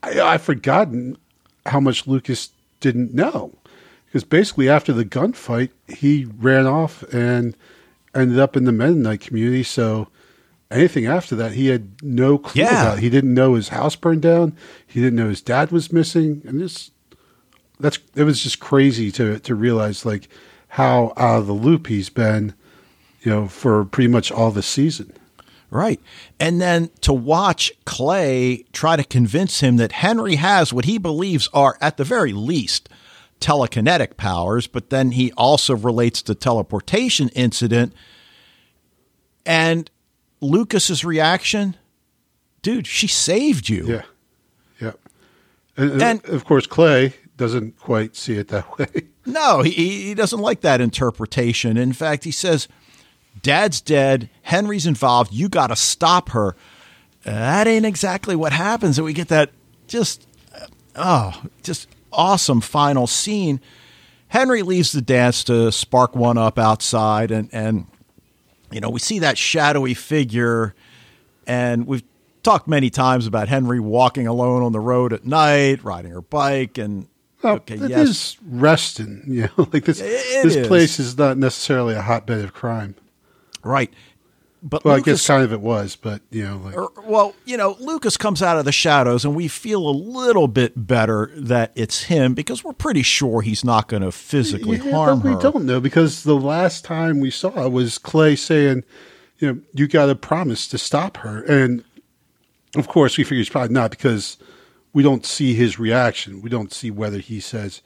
I, I've forgotten how much Lucas didn't know, because basically after the gunfight, he ran off and ended up in the Mennonite community. So anything after that, he had no clue Yeah. about. He didn't know his house burned down. He didn't know his dad was missing, and this, that's it was just crazy to to realize like how out of the loop he's been you know, for pretty much all the season. Right. And then to watch Clay try to convince him that Henry has what he believes are, at the very least, telekinetic powers, but then he also relates the teleportation incident. And Lucas's reaction, dude, she saved you. Yeah. Yeah. And, And- of course, Clay doesn't quite see it that way. No, he, he doesn't like that interpretation. In fact, he says, Dad's dead. Henry's involved. You got to stop her. That ain't exactly what happens. And we get that just, uh, oh, just awesome final scene. Henry leaves the dance to spark one up outside. And, and you know, we see that shadowy figure. And we've talked many times about Henry walking alone on the road at night, riding her bike. And Well, Okay, it yes. is Reston. You know, like this. It this is. place is not necessarily a hotbed of crime. Right. But Well, I guess kind of it was, but you know, like or- well, you know, Lucas comes out of the shadows, and we feel a little bit better that it's him because we're pretty sure he's not going to physically Yeah, harm but we don't know because the last time we saw was Clay saying, you know, you got to promise to stop her. And of course, we figure he's probably not because we don't see his reaction. We don't see whether he says,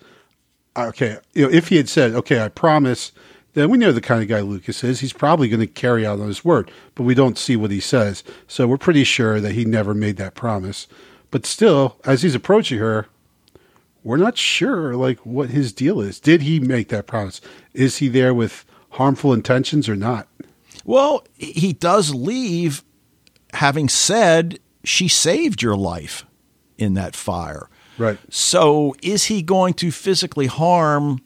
okay, you know, if he had said, okay, I promise, then we know the kind of guy Lucas is. He's probably going to carry out on his word, but we don't see what he says. So we're pretty sure that he never made that promise. But still, as he's approaching her, we're not sure like what his deal is. Did he make that promise? Is he there with harmful intentions or not? Well, he does leave having said she saved your life in that fire. Right. So is he going to physically harm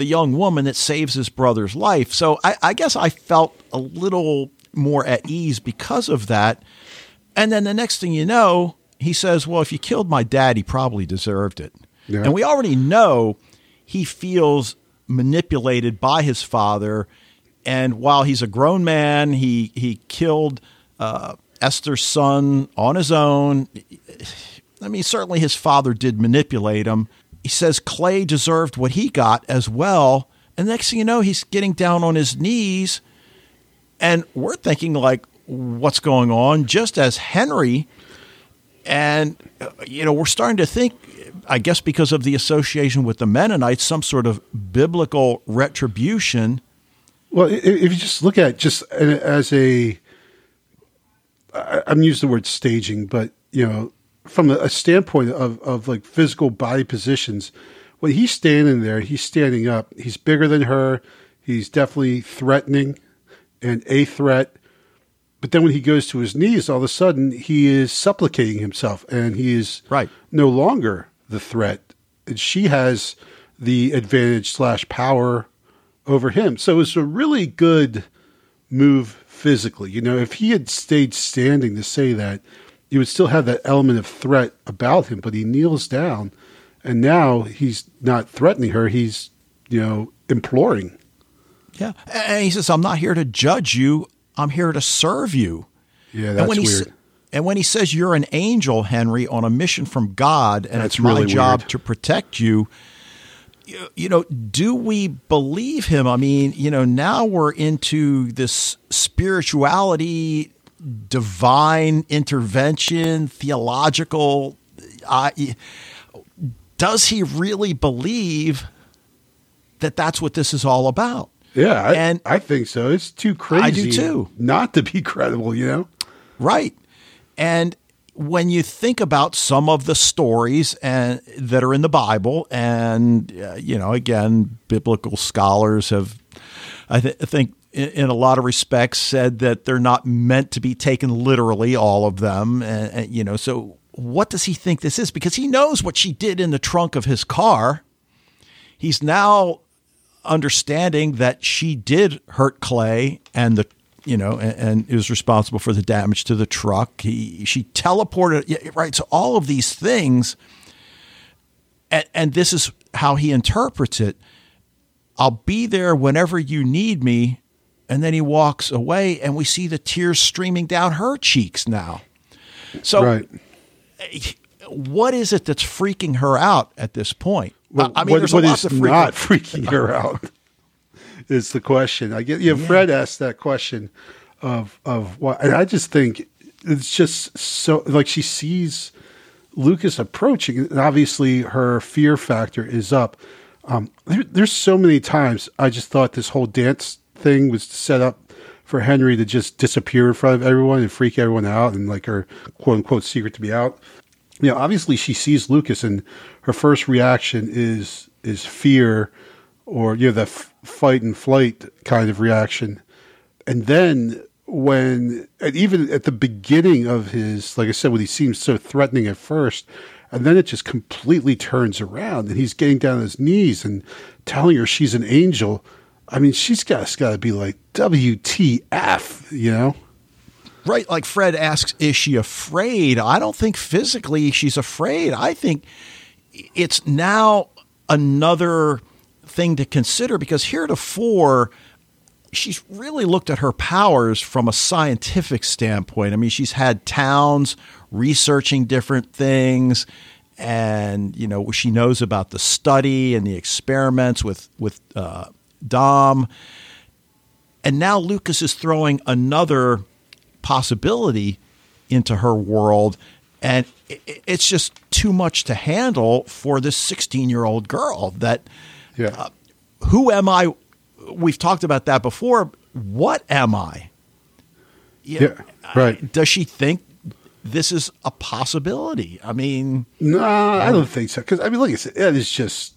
the young woman that saves his brother's life? So I, I guess I felt a little more at ease because of that. And then the next thing you know, he says, Well, if you killed my dad, he probably deserved it. Yeah. And we already know he feels manipulated by his father. And while he's a grown man, he, he killed uh, Esther's son on his own. I mean, certainly his father did manipulate him. He says Clay deserved what he got as well. And next thing you know, he's getting down on his knees. And we're thinking, like, what's going on? Just as Henry. And, uh, you know, we're starting to think, I guess because of the association with the Mennonites, some sort of biblical retribution. Well, if you just look at it just as a, I'm using the word staging, but you know, from a, standpoint of of like physical body positions, when he's standing there, he's standing up. He's bigger than her. He's definitely threatening, and a threat. But then when he goes to his knees, all of a sudden he is supplicating himself, and he is Right. no longer the threat. And she has the advantage slash power over him. So it's a really good move physically. You know, if he had stayed standing to say that, you would still have that element of threat about him, but he kneels down and now he's not threatening her, he's, you know, imploring. Yeah. And he says, I'm not here to judge you, I'm here to serve you. Yeah, and that's when he weird. sa- and when he says you're an angel, Henry, on a mission from God, and That's it's my job weird. to protect you, you, you know, do we believe him? I mean, you know, now we're into this spirituality, divine intervention, theological. Uh, does he really believe that that's what this is all about? Yeah, I, and I think so. It's too crazy I do too. not to be credible, you know? Right. And when you think about some of the stories and that are in the Bible, and uh, you know, again, biblical scholars have, I, th- I think, in, a lot of respects, said that they're not meant to be taken literally, all of them. And, and, you know, so what does he think this is? Because he knows what she did in the trunk of his car. He's now understanding that she did hurt Clay and the you know and, and is responsible for the damage to the truck. He she teleported right. So all of these things, and, and this is how he interprets it. I'll be there whenever you need me, and then he walks away, and we see the tears streaming down her cheeks now. So Right. what is it that's freaking her out at this point? Well, I mean, what, there's what is to not freaking her out is the question. I get. Yeah, Fred asked that question of of what, and I just think it's just so like she sees Lucas approaching, and obviously her fear factor is up. Um, there, there's so many times I just thought this whole dance thing was set up for Henry to just disappear in front of everyone and freak everyone out, and like her quote unquote secret to be out you know, obviously she sees Lucas and her first reaction is is fear or you know the f- fight and flight kind of reaction. And then when and even at the beginning of his like I said when he seems so threatening at first and then it just completely turns around and he's getting down on his knees and telling her she's an angel. I mean, she's got got to be like WTF, you know? Right. Like Fred asks, is she afraid? I don't think physically she's afraid. I think it's now another thing to consider because heretofore she's really looked at her powers from a scientific standpoint. I mean, she's had Townes researching different things and you know she knows about the study and the experiments with with uh, Dom, and now Lucas is throwing another possibility into her world, and it's just too much to handle for this 16 year old girl. That yeah. Uh, who am I? We've talked about that before. What am I? You know, yeah, right. Does she think this is a possibility. I mean, no, I don't think so. Because I mean, like I said, it is just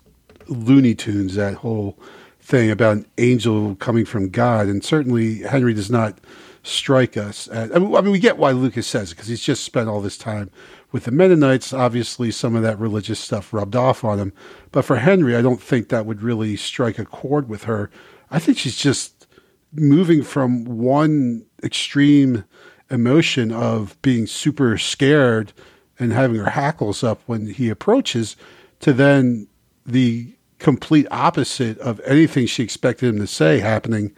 Looney Tunes. That whole thing about an angel coming from God, and certainly Henry does not strike us. At, I, mean, I mean, we get why Lucas says it because he's just spent all this time with the Mennonites. Obviously, some of that religious stuff rubbed off on him. But for Henry, I don't think that would really strike a chord with her. I think she's just moving from one extreme emotion of being super scared and having her hackles up when he approaches to then the complete opposite of anything she expected him to say happening.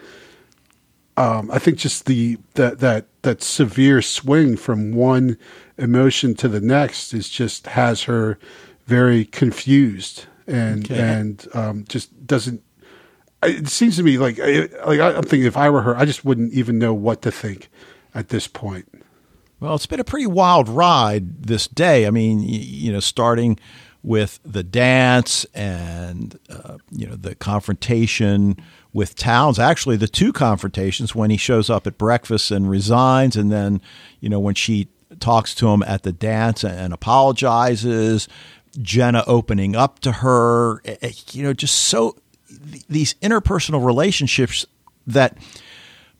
Um, I think just the that that that severe swing from one emotion to the next is just has her very confused and okay. and um, just doesn't. It seems to me like like I'm thinking if I were her, I just wouldn't even know what to think at this point? Well, it's been a pretty wild ride this day. I mean, you, know, starting with the dance and uh, you know the confrontation with Townes. Actually, the two confrontations when he shows up at breakfast and resigns, and then you know when she talks to him at the dance and apologizes. Jenna opening up to her, eh, eh, you know, just so these interpersonal relationships that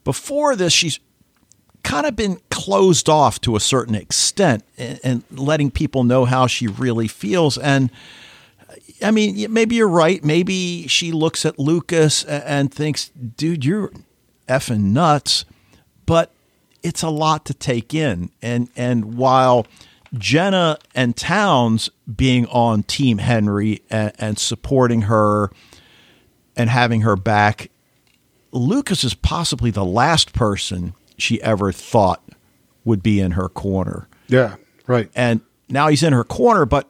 before this she's kind of been closed off to a certain extent and, letting people know how she really feels. And I mean, maybe you're right. Maybe she looks at Lucas and thinks, dude, you're effing nuts. But it's a lot to take in. And, and while Jenna and Townes being on Team Henry and, and supporting her and having her back, Lucas is possibly the last person she ever thought would be in her corner. Yeah, right. And now he's in her corner, but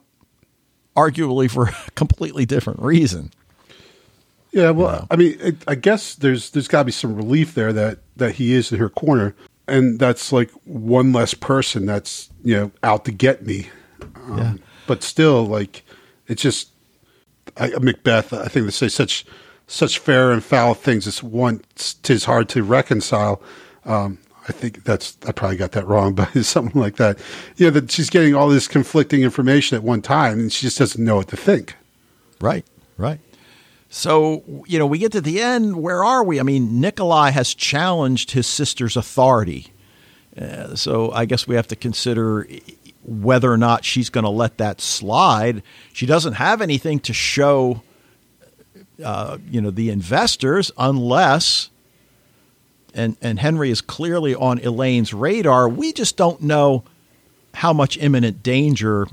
arguably for a completely different reason. Yeah, well, you know? I mean, it, I guess there's there's got to be some relief there that that he is in her corner, and that's like one less person that's you know out to get me. Um, yeah. But still, like it's just I, Macbeth. I think they say such such fair and foul things. It's one. Tis hard to reconcile. Um, I think that's I probably got that wrong, but it's something like that. Yeah, that she's getting all this conflicting information at one time, and she just doesn't know what to think. Right, right. So you know, we get to the end. Where are we? I mean, Nikolai has challenged his sister's authority. Uh, so I guess we have to consider whether or not she's going to let that slide. She doesn't have anything to show, uh, you know, the investors unless and, and Henry is clearly on Elaine's radar. We just don't know how much imminent danger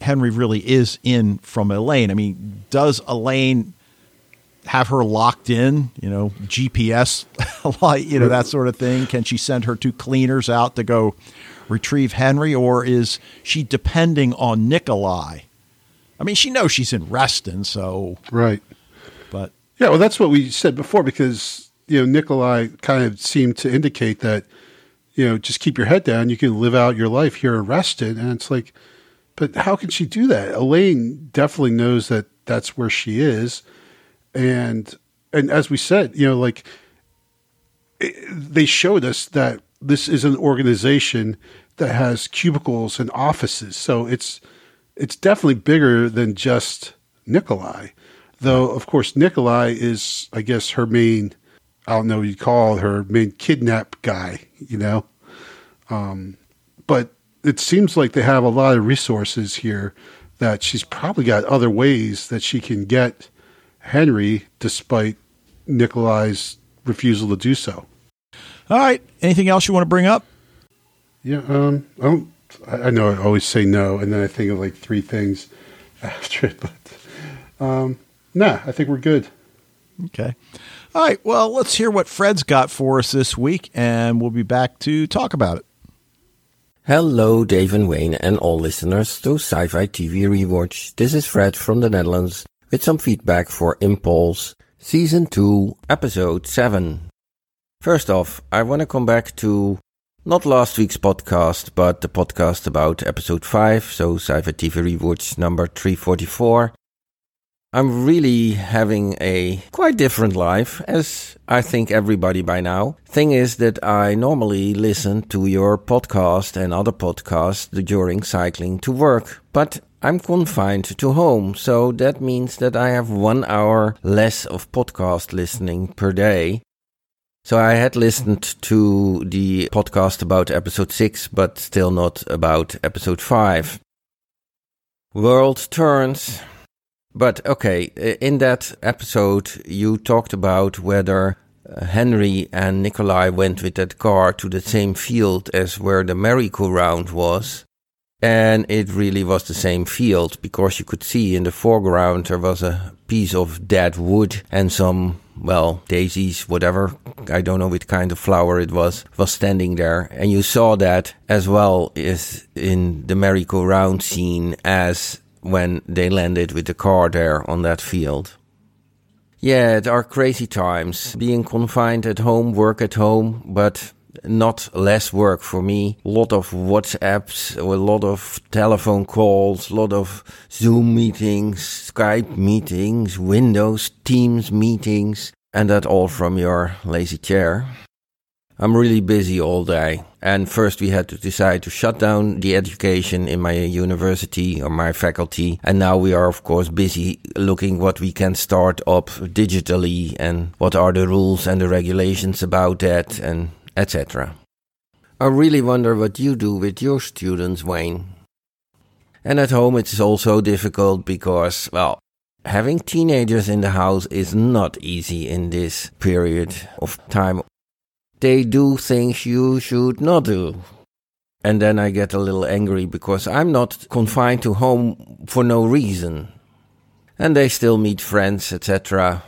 Henry really is in from Elaine. I mean, does Elaine have her locked in, you know, GPS you know, that sort of thing? Can she send her two cleaners out to go retrieve Henry, or is she depending on Nikolai? I mean, she knows she's in Reston, so. Right. But. Yeah, well, that's what we said before because you know, Nikolai kind of seemed to indicate that, you know, just keep your head down. You can live out your life here arrested. And it's like, but how can she do that? Elaine definitely knows that that's where she is. And, and as we said, you know, like it, they showed us that this is an organization that has cubicles and offices. So it's, it's definitely bigger than just Nikolai. Though, of course, Nikolai is, I guess, her main I don't know what you call her main kidnap guy, you know. Um, but it seems like they have a lot of resources here that she's probably got other ways that she can get Henry, despite Nikolai's refusal to do so. All right. Anything else you want to bring up? Yeah. Um. I, don't. I know I always say no, and then I think of like three things after it. But um, nah, I think we're good. Okay. All right. Well, let's hear what Fred's got for us this week, and we'll be back to talk about it. Hello, Dave and Wayne, and all listeners to Sci Fi TV Rewatch. This is Fred from the Netherlands with some feedback for Impulse, Season 2, Episode 7. First off, I want to come back to not last week's podcast, but the podcast about Episode 5, so Sci Fi TV Rewatch number 344. I'm really having a quite different life, as I think everybody by now. Thing is that I normally listen to your podcast and other podcasts during cycling to work, but I'm confined to home, so that means that I have one hour less of podcast listening per day. So I had listened to the podcast about episode 6, but still not about episode 5. World turns. But okay, in that episode, you talked about whether uh, Henry and Nikolai went with that car to the same field as where the merry-go-round was. And it really was the same field because you could see in the foreground there was a piece of dead wood and some, well, daisies, whatever. I don't know what kind of flower it was, was standing there. And you saw that as well as in the merry-go-round scene as when they landed with the car there on that field. Yeah, it are crazy times. Being confined at home, work at home, but not less work for me. A lot of WhatsApps, a lot of telephone calls, a lot of Zoom meetings, Skype meetings, Windows, Teams meetings, and that all from your lazy chair. I'm really busy all day. And first we had to decide to shut down the education in my university or my faculty. And now we are of course busy looking what we can start up digitally and what are the rules and the regulations about that and etc. I really wonder what you do with your students, Wayne. And at home it's also difficult because, well, having teenagers in the house is not easy in this period of time they do things you should not do. And then I get a little angry because I'm not confined to home for no reason. And they still meet friends, etc.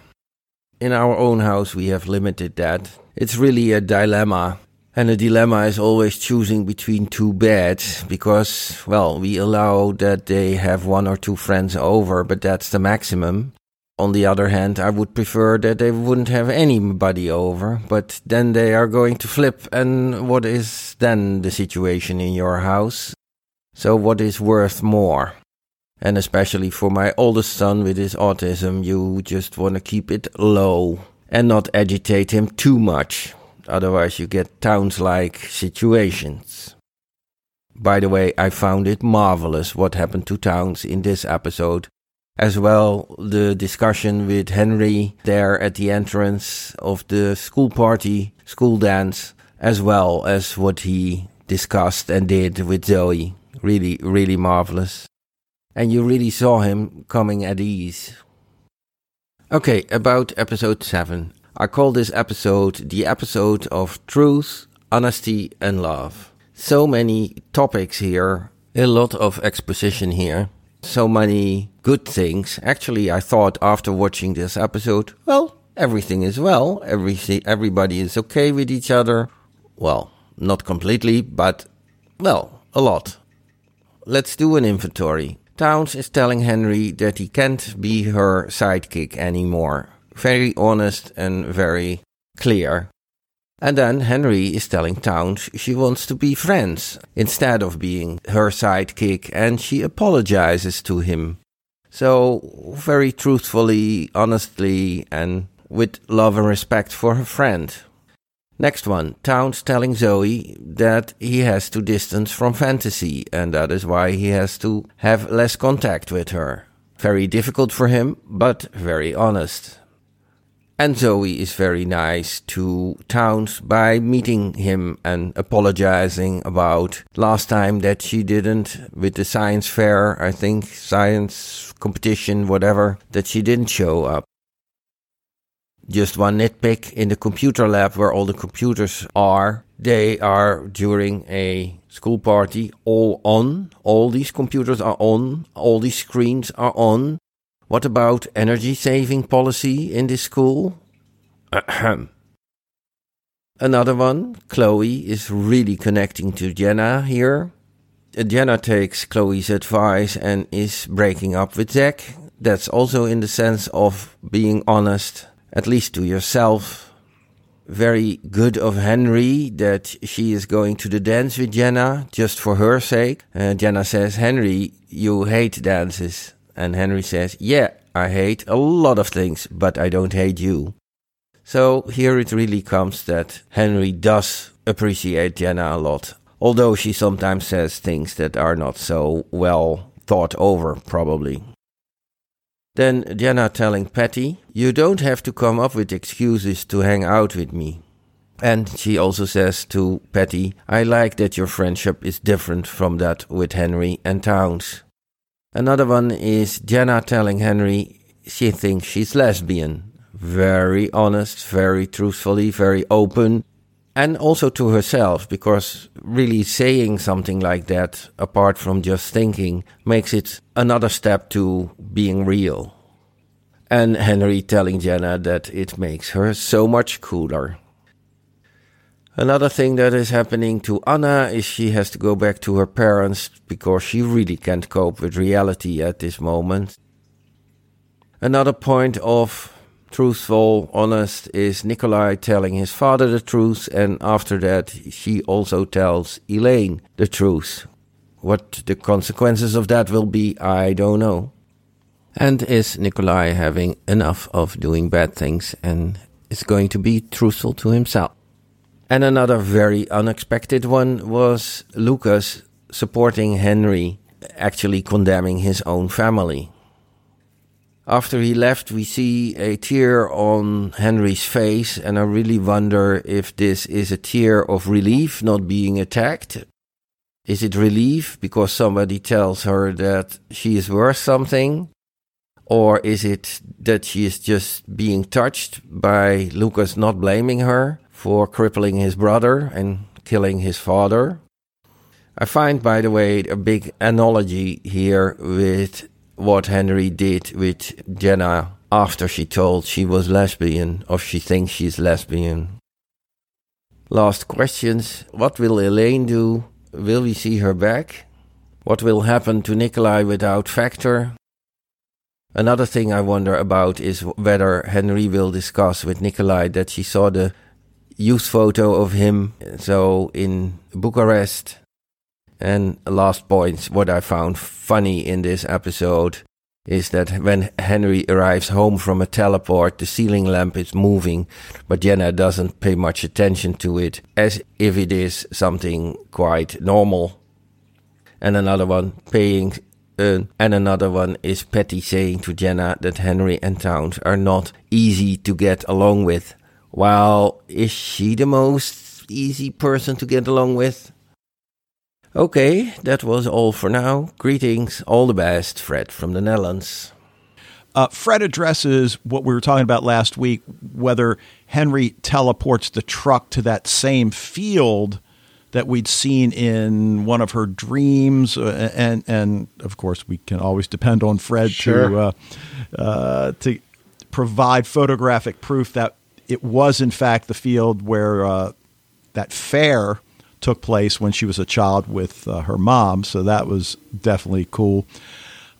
In our own house, we have limited that. It's really a dilemma. And a dilemma is always choosing between two beds because, well, we allow that they have one or two friends over, but that's the maximum. On the other hand, I would prefer that they wouldn't have anybody over, but then they are going to flip, and what is then the situation in your house? So, what is worth more? And especially for my oldest son with his autism, you just want to keep it low and not agitate him too much. Otherwise, you get Townes like situations. By the way, I found it marvelous what happened to Townes in this episode as well the discussion with Henry there at the entrance of the school party, school dance, as well as what he discussed and did with Zoe. Really, really marvelous. And you really saw him coming at ease. Okay, about episode 7. I call this episode the episode of truth, honesty, and love. So many topics here, a lot of exposition here so many good things. Actually, I thought after watching this episode, well, everything is well. Everything, everybody is okay with each other. Well, not completely, but, well, a lot. Let's do an inventory. Townes is telling Henry that he can't be her sidekick anymore. Very honest and very clear. And then Henry is telling Townes she wants to be friends instead of being her sidekick, and she apologizes to him. So, very truthfully, honestly, and with love and respect for her friend. Next one, Townes telling Zoe that he has to distance from fantasy, and that is why he has to have less contact with her. Very difficult for him, but very honest. And Zoe is very nice to Townes by meeting him and apologizing about last time that she didn't, with the science fair, I think, science competition, whatever, that she didn't show up. just one nitpick in the computer lab where all the computers are. They are during a school party all on. All these computers are on. All these screens are on. What about energy saving policy in this school? Ahem. Another one, Chloe is really connecting to Jenna here. Jenna takes Chloe's advice and is breaking up with Zach. That's also in the sense of being honest, at least to yourself. Very good of Henry that she is going to the dance with Jenna just for her sake. Uh, Jenna says, Henry, you hate dances. And Henry says, Yeah, I hate a lot of things, but I don't hate you. So here it really comes that Henry does appreciate Jenna a lot, although she sometimes says things that are not so well thought over, probably. Then Jenna telling Patty, You don't have to come up with excuses to hang out with me. And she also says to Patty, I like that your friendship is different from that with Henry and Townes. Another one is Jenna telling Henry she thinks she's lesbian very honest, very truthfully, very open, and also to herself, because really saying something like that, apart from just thinking, makes it another step to being real. And Henry telling Jenna that it makes her so much cooler. Another thing that is happening to Anna is she has to go back to her parents because she really can't cope with reality at this moment. Another point of truthful, honest is Nikolai telling his father the truth, and after that, she also tells Elaine the truth. What the consequences of that will be, I don't know. And is Nikolai having enough of doing bad things and is going to be truthful to himself? And another very unexpected one was Lucas supporting Henry, actually condemning his own family. After he left, we see a tear on Henry's face, and I really wonder if this is a tear of relief not being attacked. Is it relief because somebody tells her that she is worth something? Or is it that she is just being touched by Lucas not blaming her for crippling his brother and killing his father? I find, by the way, a big analogy here with what Henry did with Jenna after she told she was lesbian or she thinks she's lesbian. Last questions. What will Elaine do? Will we see her back? What will happen to Nikolai without Factor? Another thing I wonder about is whether Henry will discuss with Nikolai that she saw the youth photo of him so in Bucharest and last point, what I found funny in this episode is that when Henry arrives home from a teleport, the ceiling lamp is moving, but Jenna doesn't pay much attention to it, as if it is something quite normal. And another one paying, uh, and another one is Patty saying to Jenna that Henry and Townes are not easy to get along with. Well, is she the most easy person to get along with? Okay, that was all for now. Greetings, all the best, Fred from the Netherlands. Uh, Fred addresses what we were talking about last week whether Henry teleports the truck to that same field that we'd seen in one of her dreams, uh, and and of course we can always depend on Fred sure. to uh, uh, to provide photographic proof that it was in fact the field where uh, that fair took place when she was a child with uh, her mom. So that was definitely cool.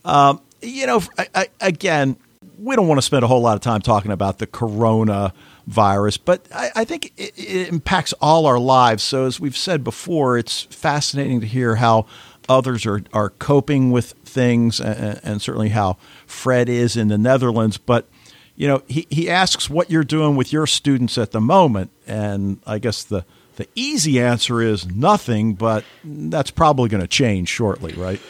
Um, you know, I, I, again, we don't want to spend a whole lot of time talking about the corona virus, but I, I think it, it, impacts all our lives. So, as we've said before, it's fascinating to hear how others are, are coping with things and, and certainly how Fred is in the Netherlands. But, you know, he, he asks what you're doing with your students at the moment. And I guess the the easy answer is nothing, but that's probably going to change shortly, right?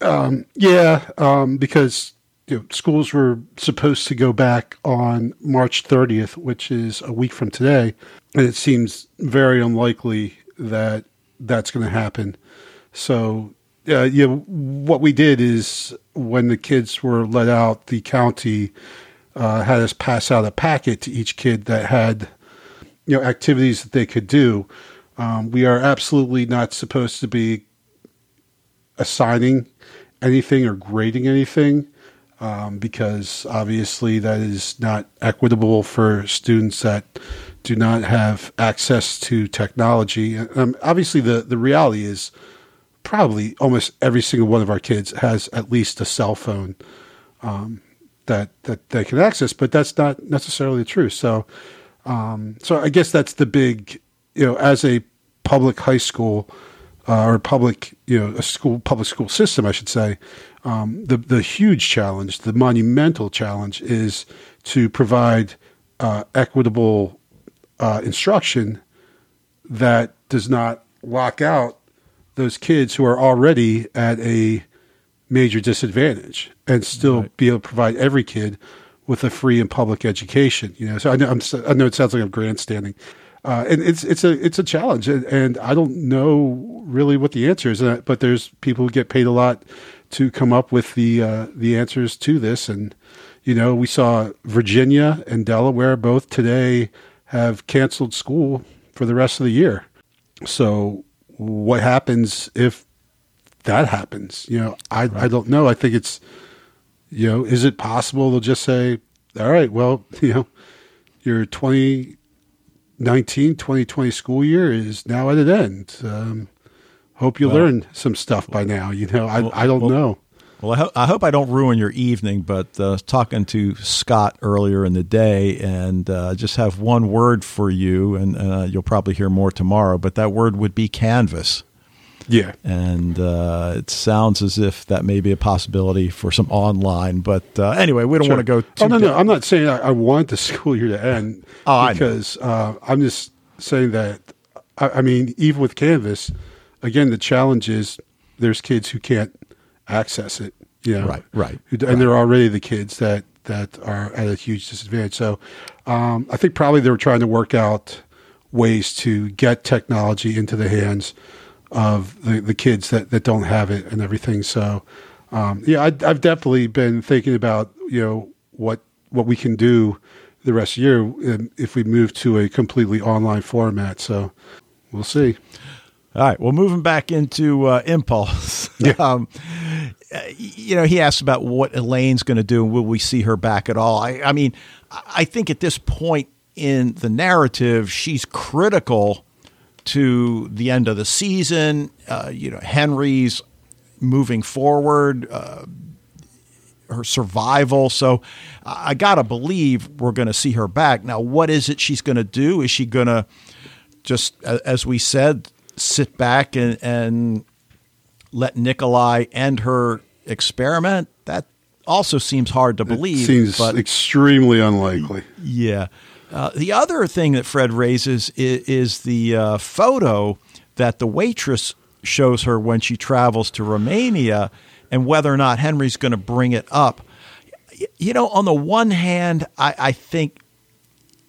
Um, yeah, um, because you know, schools were supposed to go back on March 30th, which is a week from today, and it seems very unlikely that that's going to happen. So, uh, yeah, what we did is when the kids were let out, the county uh, had us pass out a packet to each kid that had you know activities that they could do. Um, we are absolutely not supposed to be assigning anything or grading anything um, because obviously that is not equitable for students that do not have access to technology. Um, obviously, the, the reality is probably almost every single one of our kids has at least a cell phone um, that that they can access, but that's not necessarily true. So, um, so I guess that's the big, you know, as a public high school uh, or public, you know, a school public school system, I should say. Um, the the huge challenge, the monumental challenge, is to provide uh, equitable uh, instruction that does not lock out those kids who are already at a major disadvantage and still right. be able to provide every kid with a free and public education. You know, so I know, I'm, i know it sounds like I'm grandstanding, uh, and it's it's a it's a challenge, and, and, I don't know really what the answer is. Uh, but there's people who get paid a lot to come up with the uh, the answers to this, and you know, we saw Virginia and Delaware both today have canceled school for the rest of the year. So, what happens if that happens? You know, I right. I don't know. I think it's you know, is it possible they'll just say, all right, well, you know, your 2019 2020 school year is now at an end. Um, hope you well, learn some stuff by now. You know, I, well, I don't well, know. Well, I, ho- I, hope I don't ruin your evening, but uh, talking to Scott earlier in the day, and uh, just have one word for you, and uh, you'll probably hear more tomorrow. But that word would be canvas. Yeah. And uh, it sounds as if that may be a possibility for some online. But uh, anyway, we don't sure. want to go too. Oh, no, no. I'm not saying I, I, want the school year to end oh, because uh, I'm just saying that, I, I, mean, even with Canvas, again, the challenge is there's kids who can't access it. You know, right, right. and right. they're already the kids that, that are at a huge disadvantage. So um, I think probably they were trying to work out ways to get technology into the hands of the, the kids that, that don't have it and everything. So, um, yeah, I, I've definitely been thinking about, you know, what, what we can do the rest of the year um, if we move to a completely online format. So we'll see. All right. Well, moving back into uh, Impulse. Yeah. um, you know, he asked about what Elaine's going to do and will we see her back at all? I, I mean, I think at this point in the narrative, she's critical to the end of the season. Uh, you know, Henry's moving forward, uh, her survival. So I got to believe we're going to see her back. Now, what is it she's going to do? Is she going to just, as we said, sit back and, and let Nikolai end her experiment? That also seems hard to believe. It seems but, extremely unlikely. Yeah. Uh, the other thing that Fred raises is, is the uh, photo that the waitress shows her when she travels to Romania and whether or not Henry's going to bring it up. You know, on the one hand, I, I think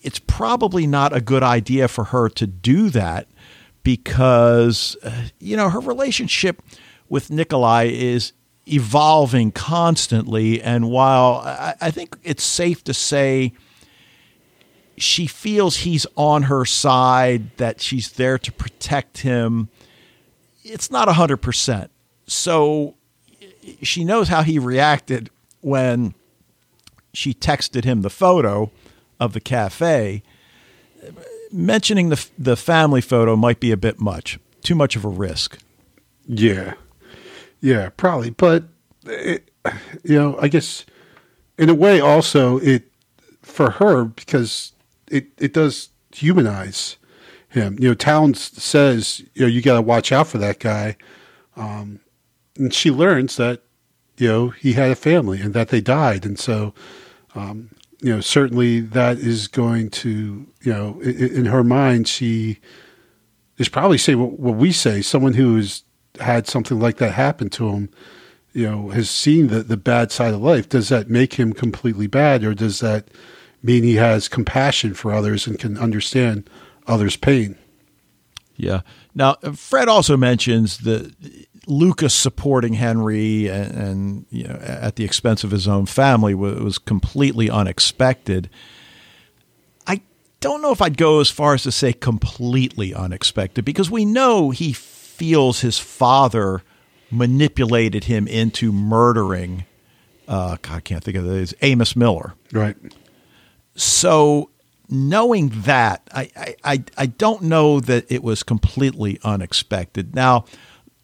it's probably not a good idea for her to do that because, uh, you know, her relationship with Nikolai is evolving constantly. And while I, I think it's safe to say, she feels he's on her side, that she's there to protect him. It's not 100%. So she knows how he reacted when she texted him the photo of the cafe. Mentioning the, the family photo might be a bit much, too much of a risk. Yeah. Yeah, probably. But, it, you know, I guess in a way also it, for her, because it, it does humanize him. You know, Townes says, you know, you got to watch out for that guy. Um, and she learns that, you know, he had a family and that they died. And so, um, you know, certainly that is going to, you know, in, in her mind, she is probably saying what, what we say. Someone who has had something like that happen to him, you know, has seen the, the bad side of life. Does that make him completely bad or does that, mean he has compassion for others and can understand others' pain. Yeah. Now, Fred also mentions the Lucas supporting Henry and, and you know at the expense of his own family was, was completely unexpected. I don't know if I'd go as far as to say completely unexpected because we know he feels his father manipulated him into murdering. Uh, God, I can't think of it. Amos Miller. Right. So knowing that, I, I, I don't know that it was completely unexpected. Now,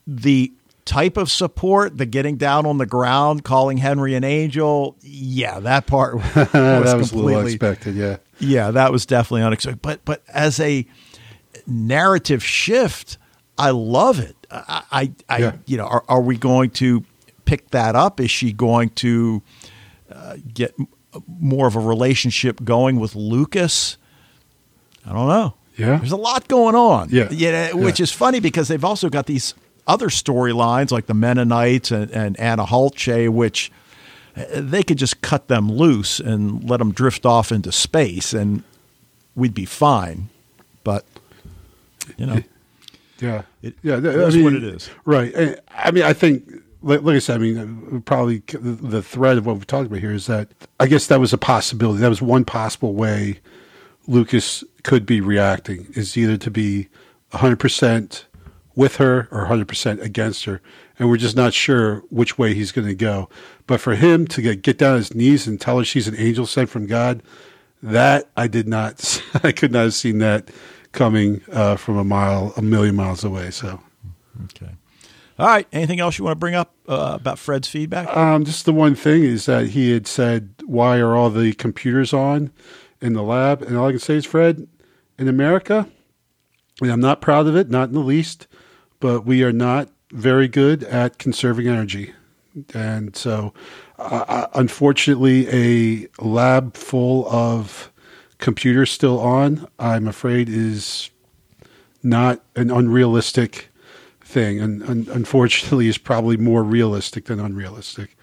the type of support, the getting down on the ground, calling Henry an angel, yeah, that part was that was little unexpected. Yeah, yeah, that was definitely unexpected. But but as a narrative shift, I love it. I, I, I yeah. you know, are, are, we going to pick that up? Is she going to uh, get more of a relationship going with Lucas? I don't know. Yeah, there's a lot going on. Yeah, yeah, which yeah. is funny because they've also got these other storylines like the Mennonites and, and Anna Hulce, which uh, they could just cut them loose and let them drift off into space, and we'd be fine. But you know, yeah, it, yeah, that's I mean, what it is. Right. I mean, I think. Like I said, I mean, probably the thread of what we're talking about here is that I guess that was a possibility. That was one possible way Lucas could be reacting is either to be 100% with her or 100% against her. And we're just not sure which way he's going to go. But for him to get, get down on his knees and tell her she's an angel sent from God, that I did not, I could not have seen that coming uh, from a mile, a million miles away. So, okay. All right. Anything else you want to bring up uh, about Fred's feedback? Um, just the one thing is that he had said, "Why are all the computers on in the lab?" And all I can say is, Fred, in America, and I'm not proud of it, not in the least but we are not very good at conserving energy. And so, uh, uh, unfortunately, a lab full of computers still on, I'm afraid, is not an unrealistic thing. And, and unfortunately, is probably more realistic than unrealistic.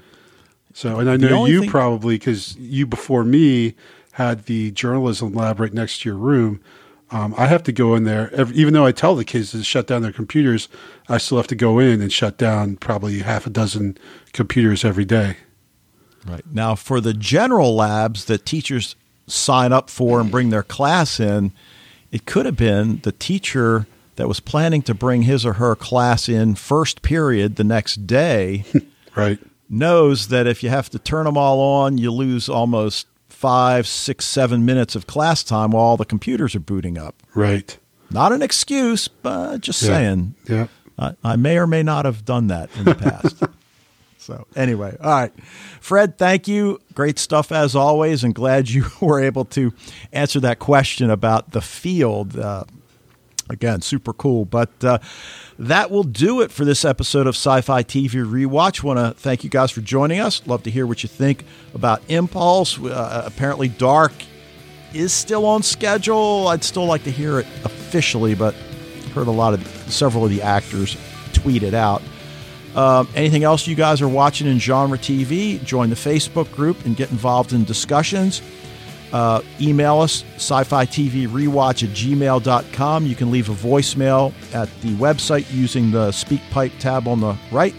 So, and I know you thing- probably, because you before me had the journalism lab right next to your room. Um, I have to go in there, every, even though I tell the kids to shut down their computers, I still have to go in and shut down probably half a dozen computers every day. Right. Now, for the general labs that teachers sign up for and bring their class in, it could have been the teacher that was planning to bring his or her class in first period the next day. right. Knows that if you have to turn them all on, you lose almost five, six, seven minutes of class time while all the computers are booting up. Right. Not an excuse, but just yeah. saying. Yeah. I, I may or may not have done that in the past. so, anyway, all right. Fred, thank you. Great stuff as always, and glad you were able to answer that question about the field. Uh, again, super cool. But uh, that will do it for this episode of Sci Fi TV Rewatch. Want to thank you guys for joining us. Love to hear what you think about Impulse. Uh, apparently, Dark is still on schedule. I'd still like to hear it officially, but heard a lot of several of the actors tweet it out. Um, anything else you guys are watching in genre TV? Join the Facebook group and get involved in discussions. Uh, email us, sci fi TV rewatch at gmail.com. You can leave a voicemail at the website using the SpeakPipe tab on the right.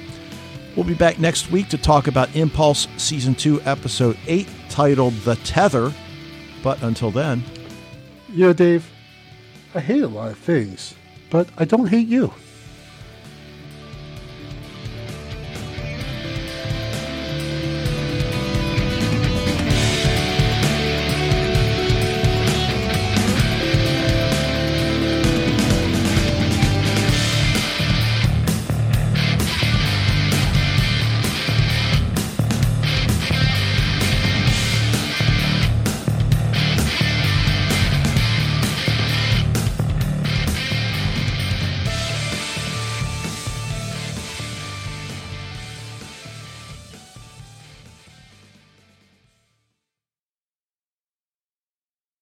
We'll be back next week to talk about Impulse Season 2, Episode 8, titled The Tether. But until then. Know, Dave, I hate a lot of things, but I don't hate you.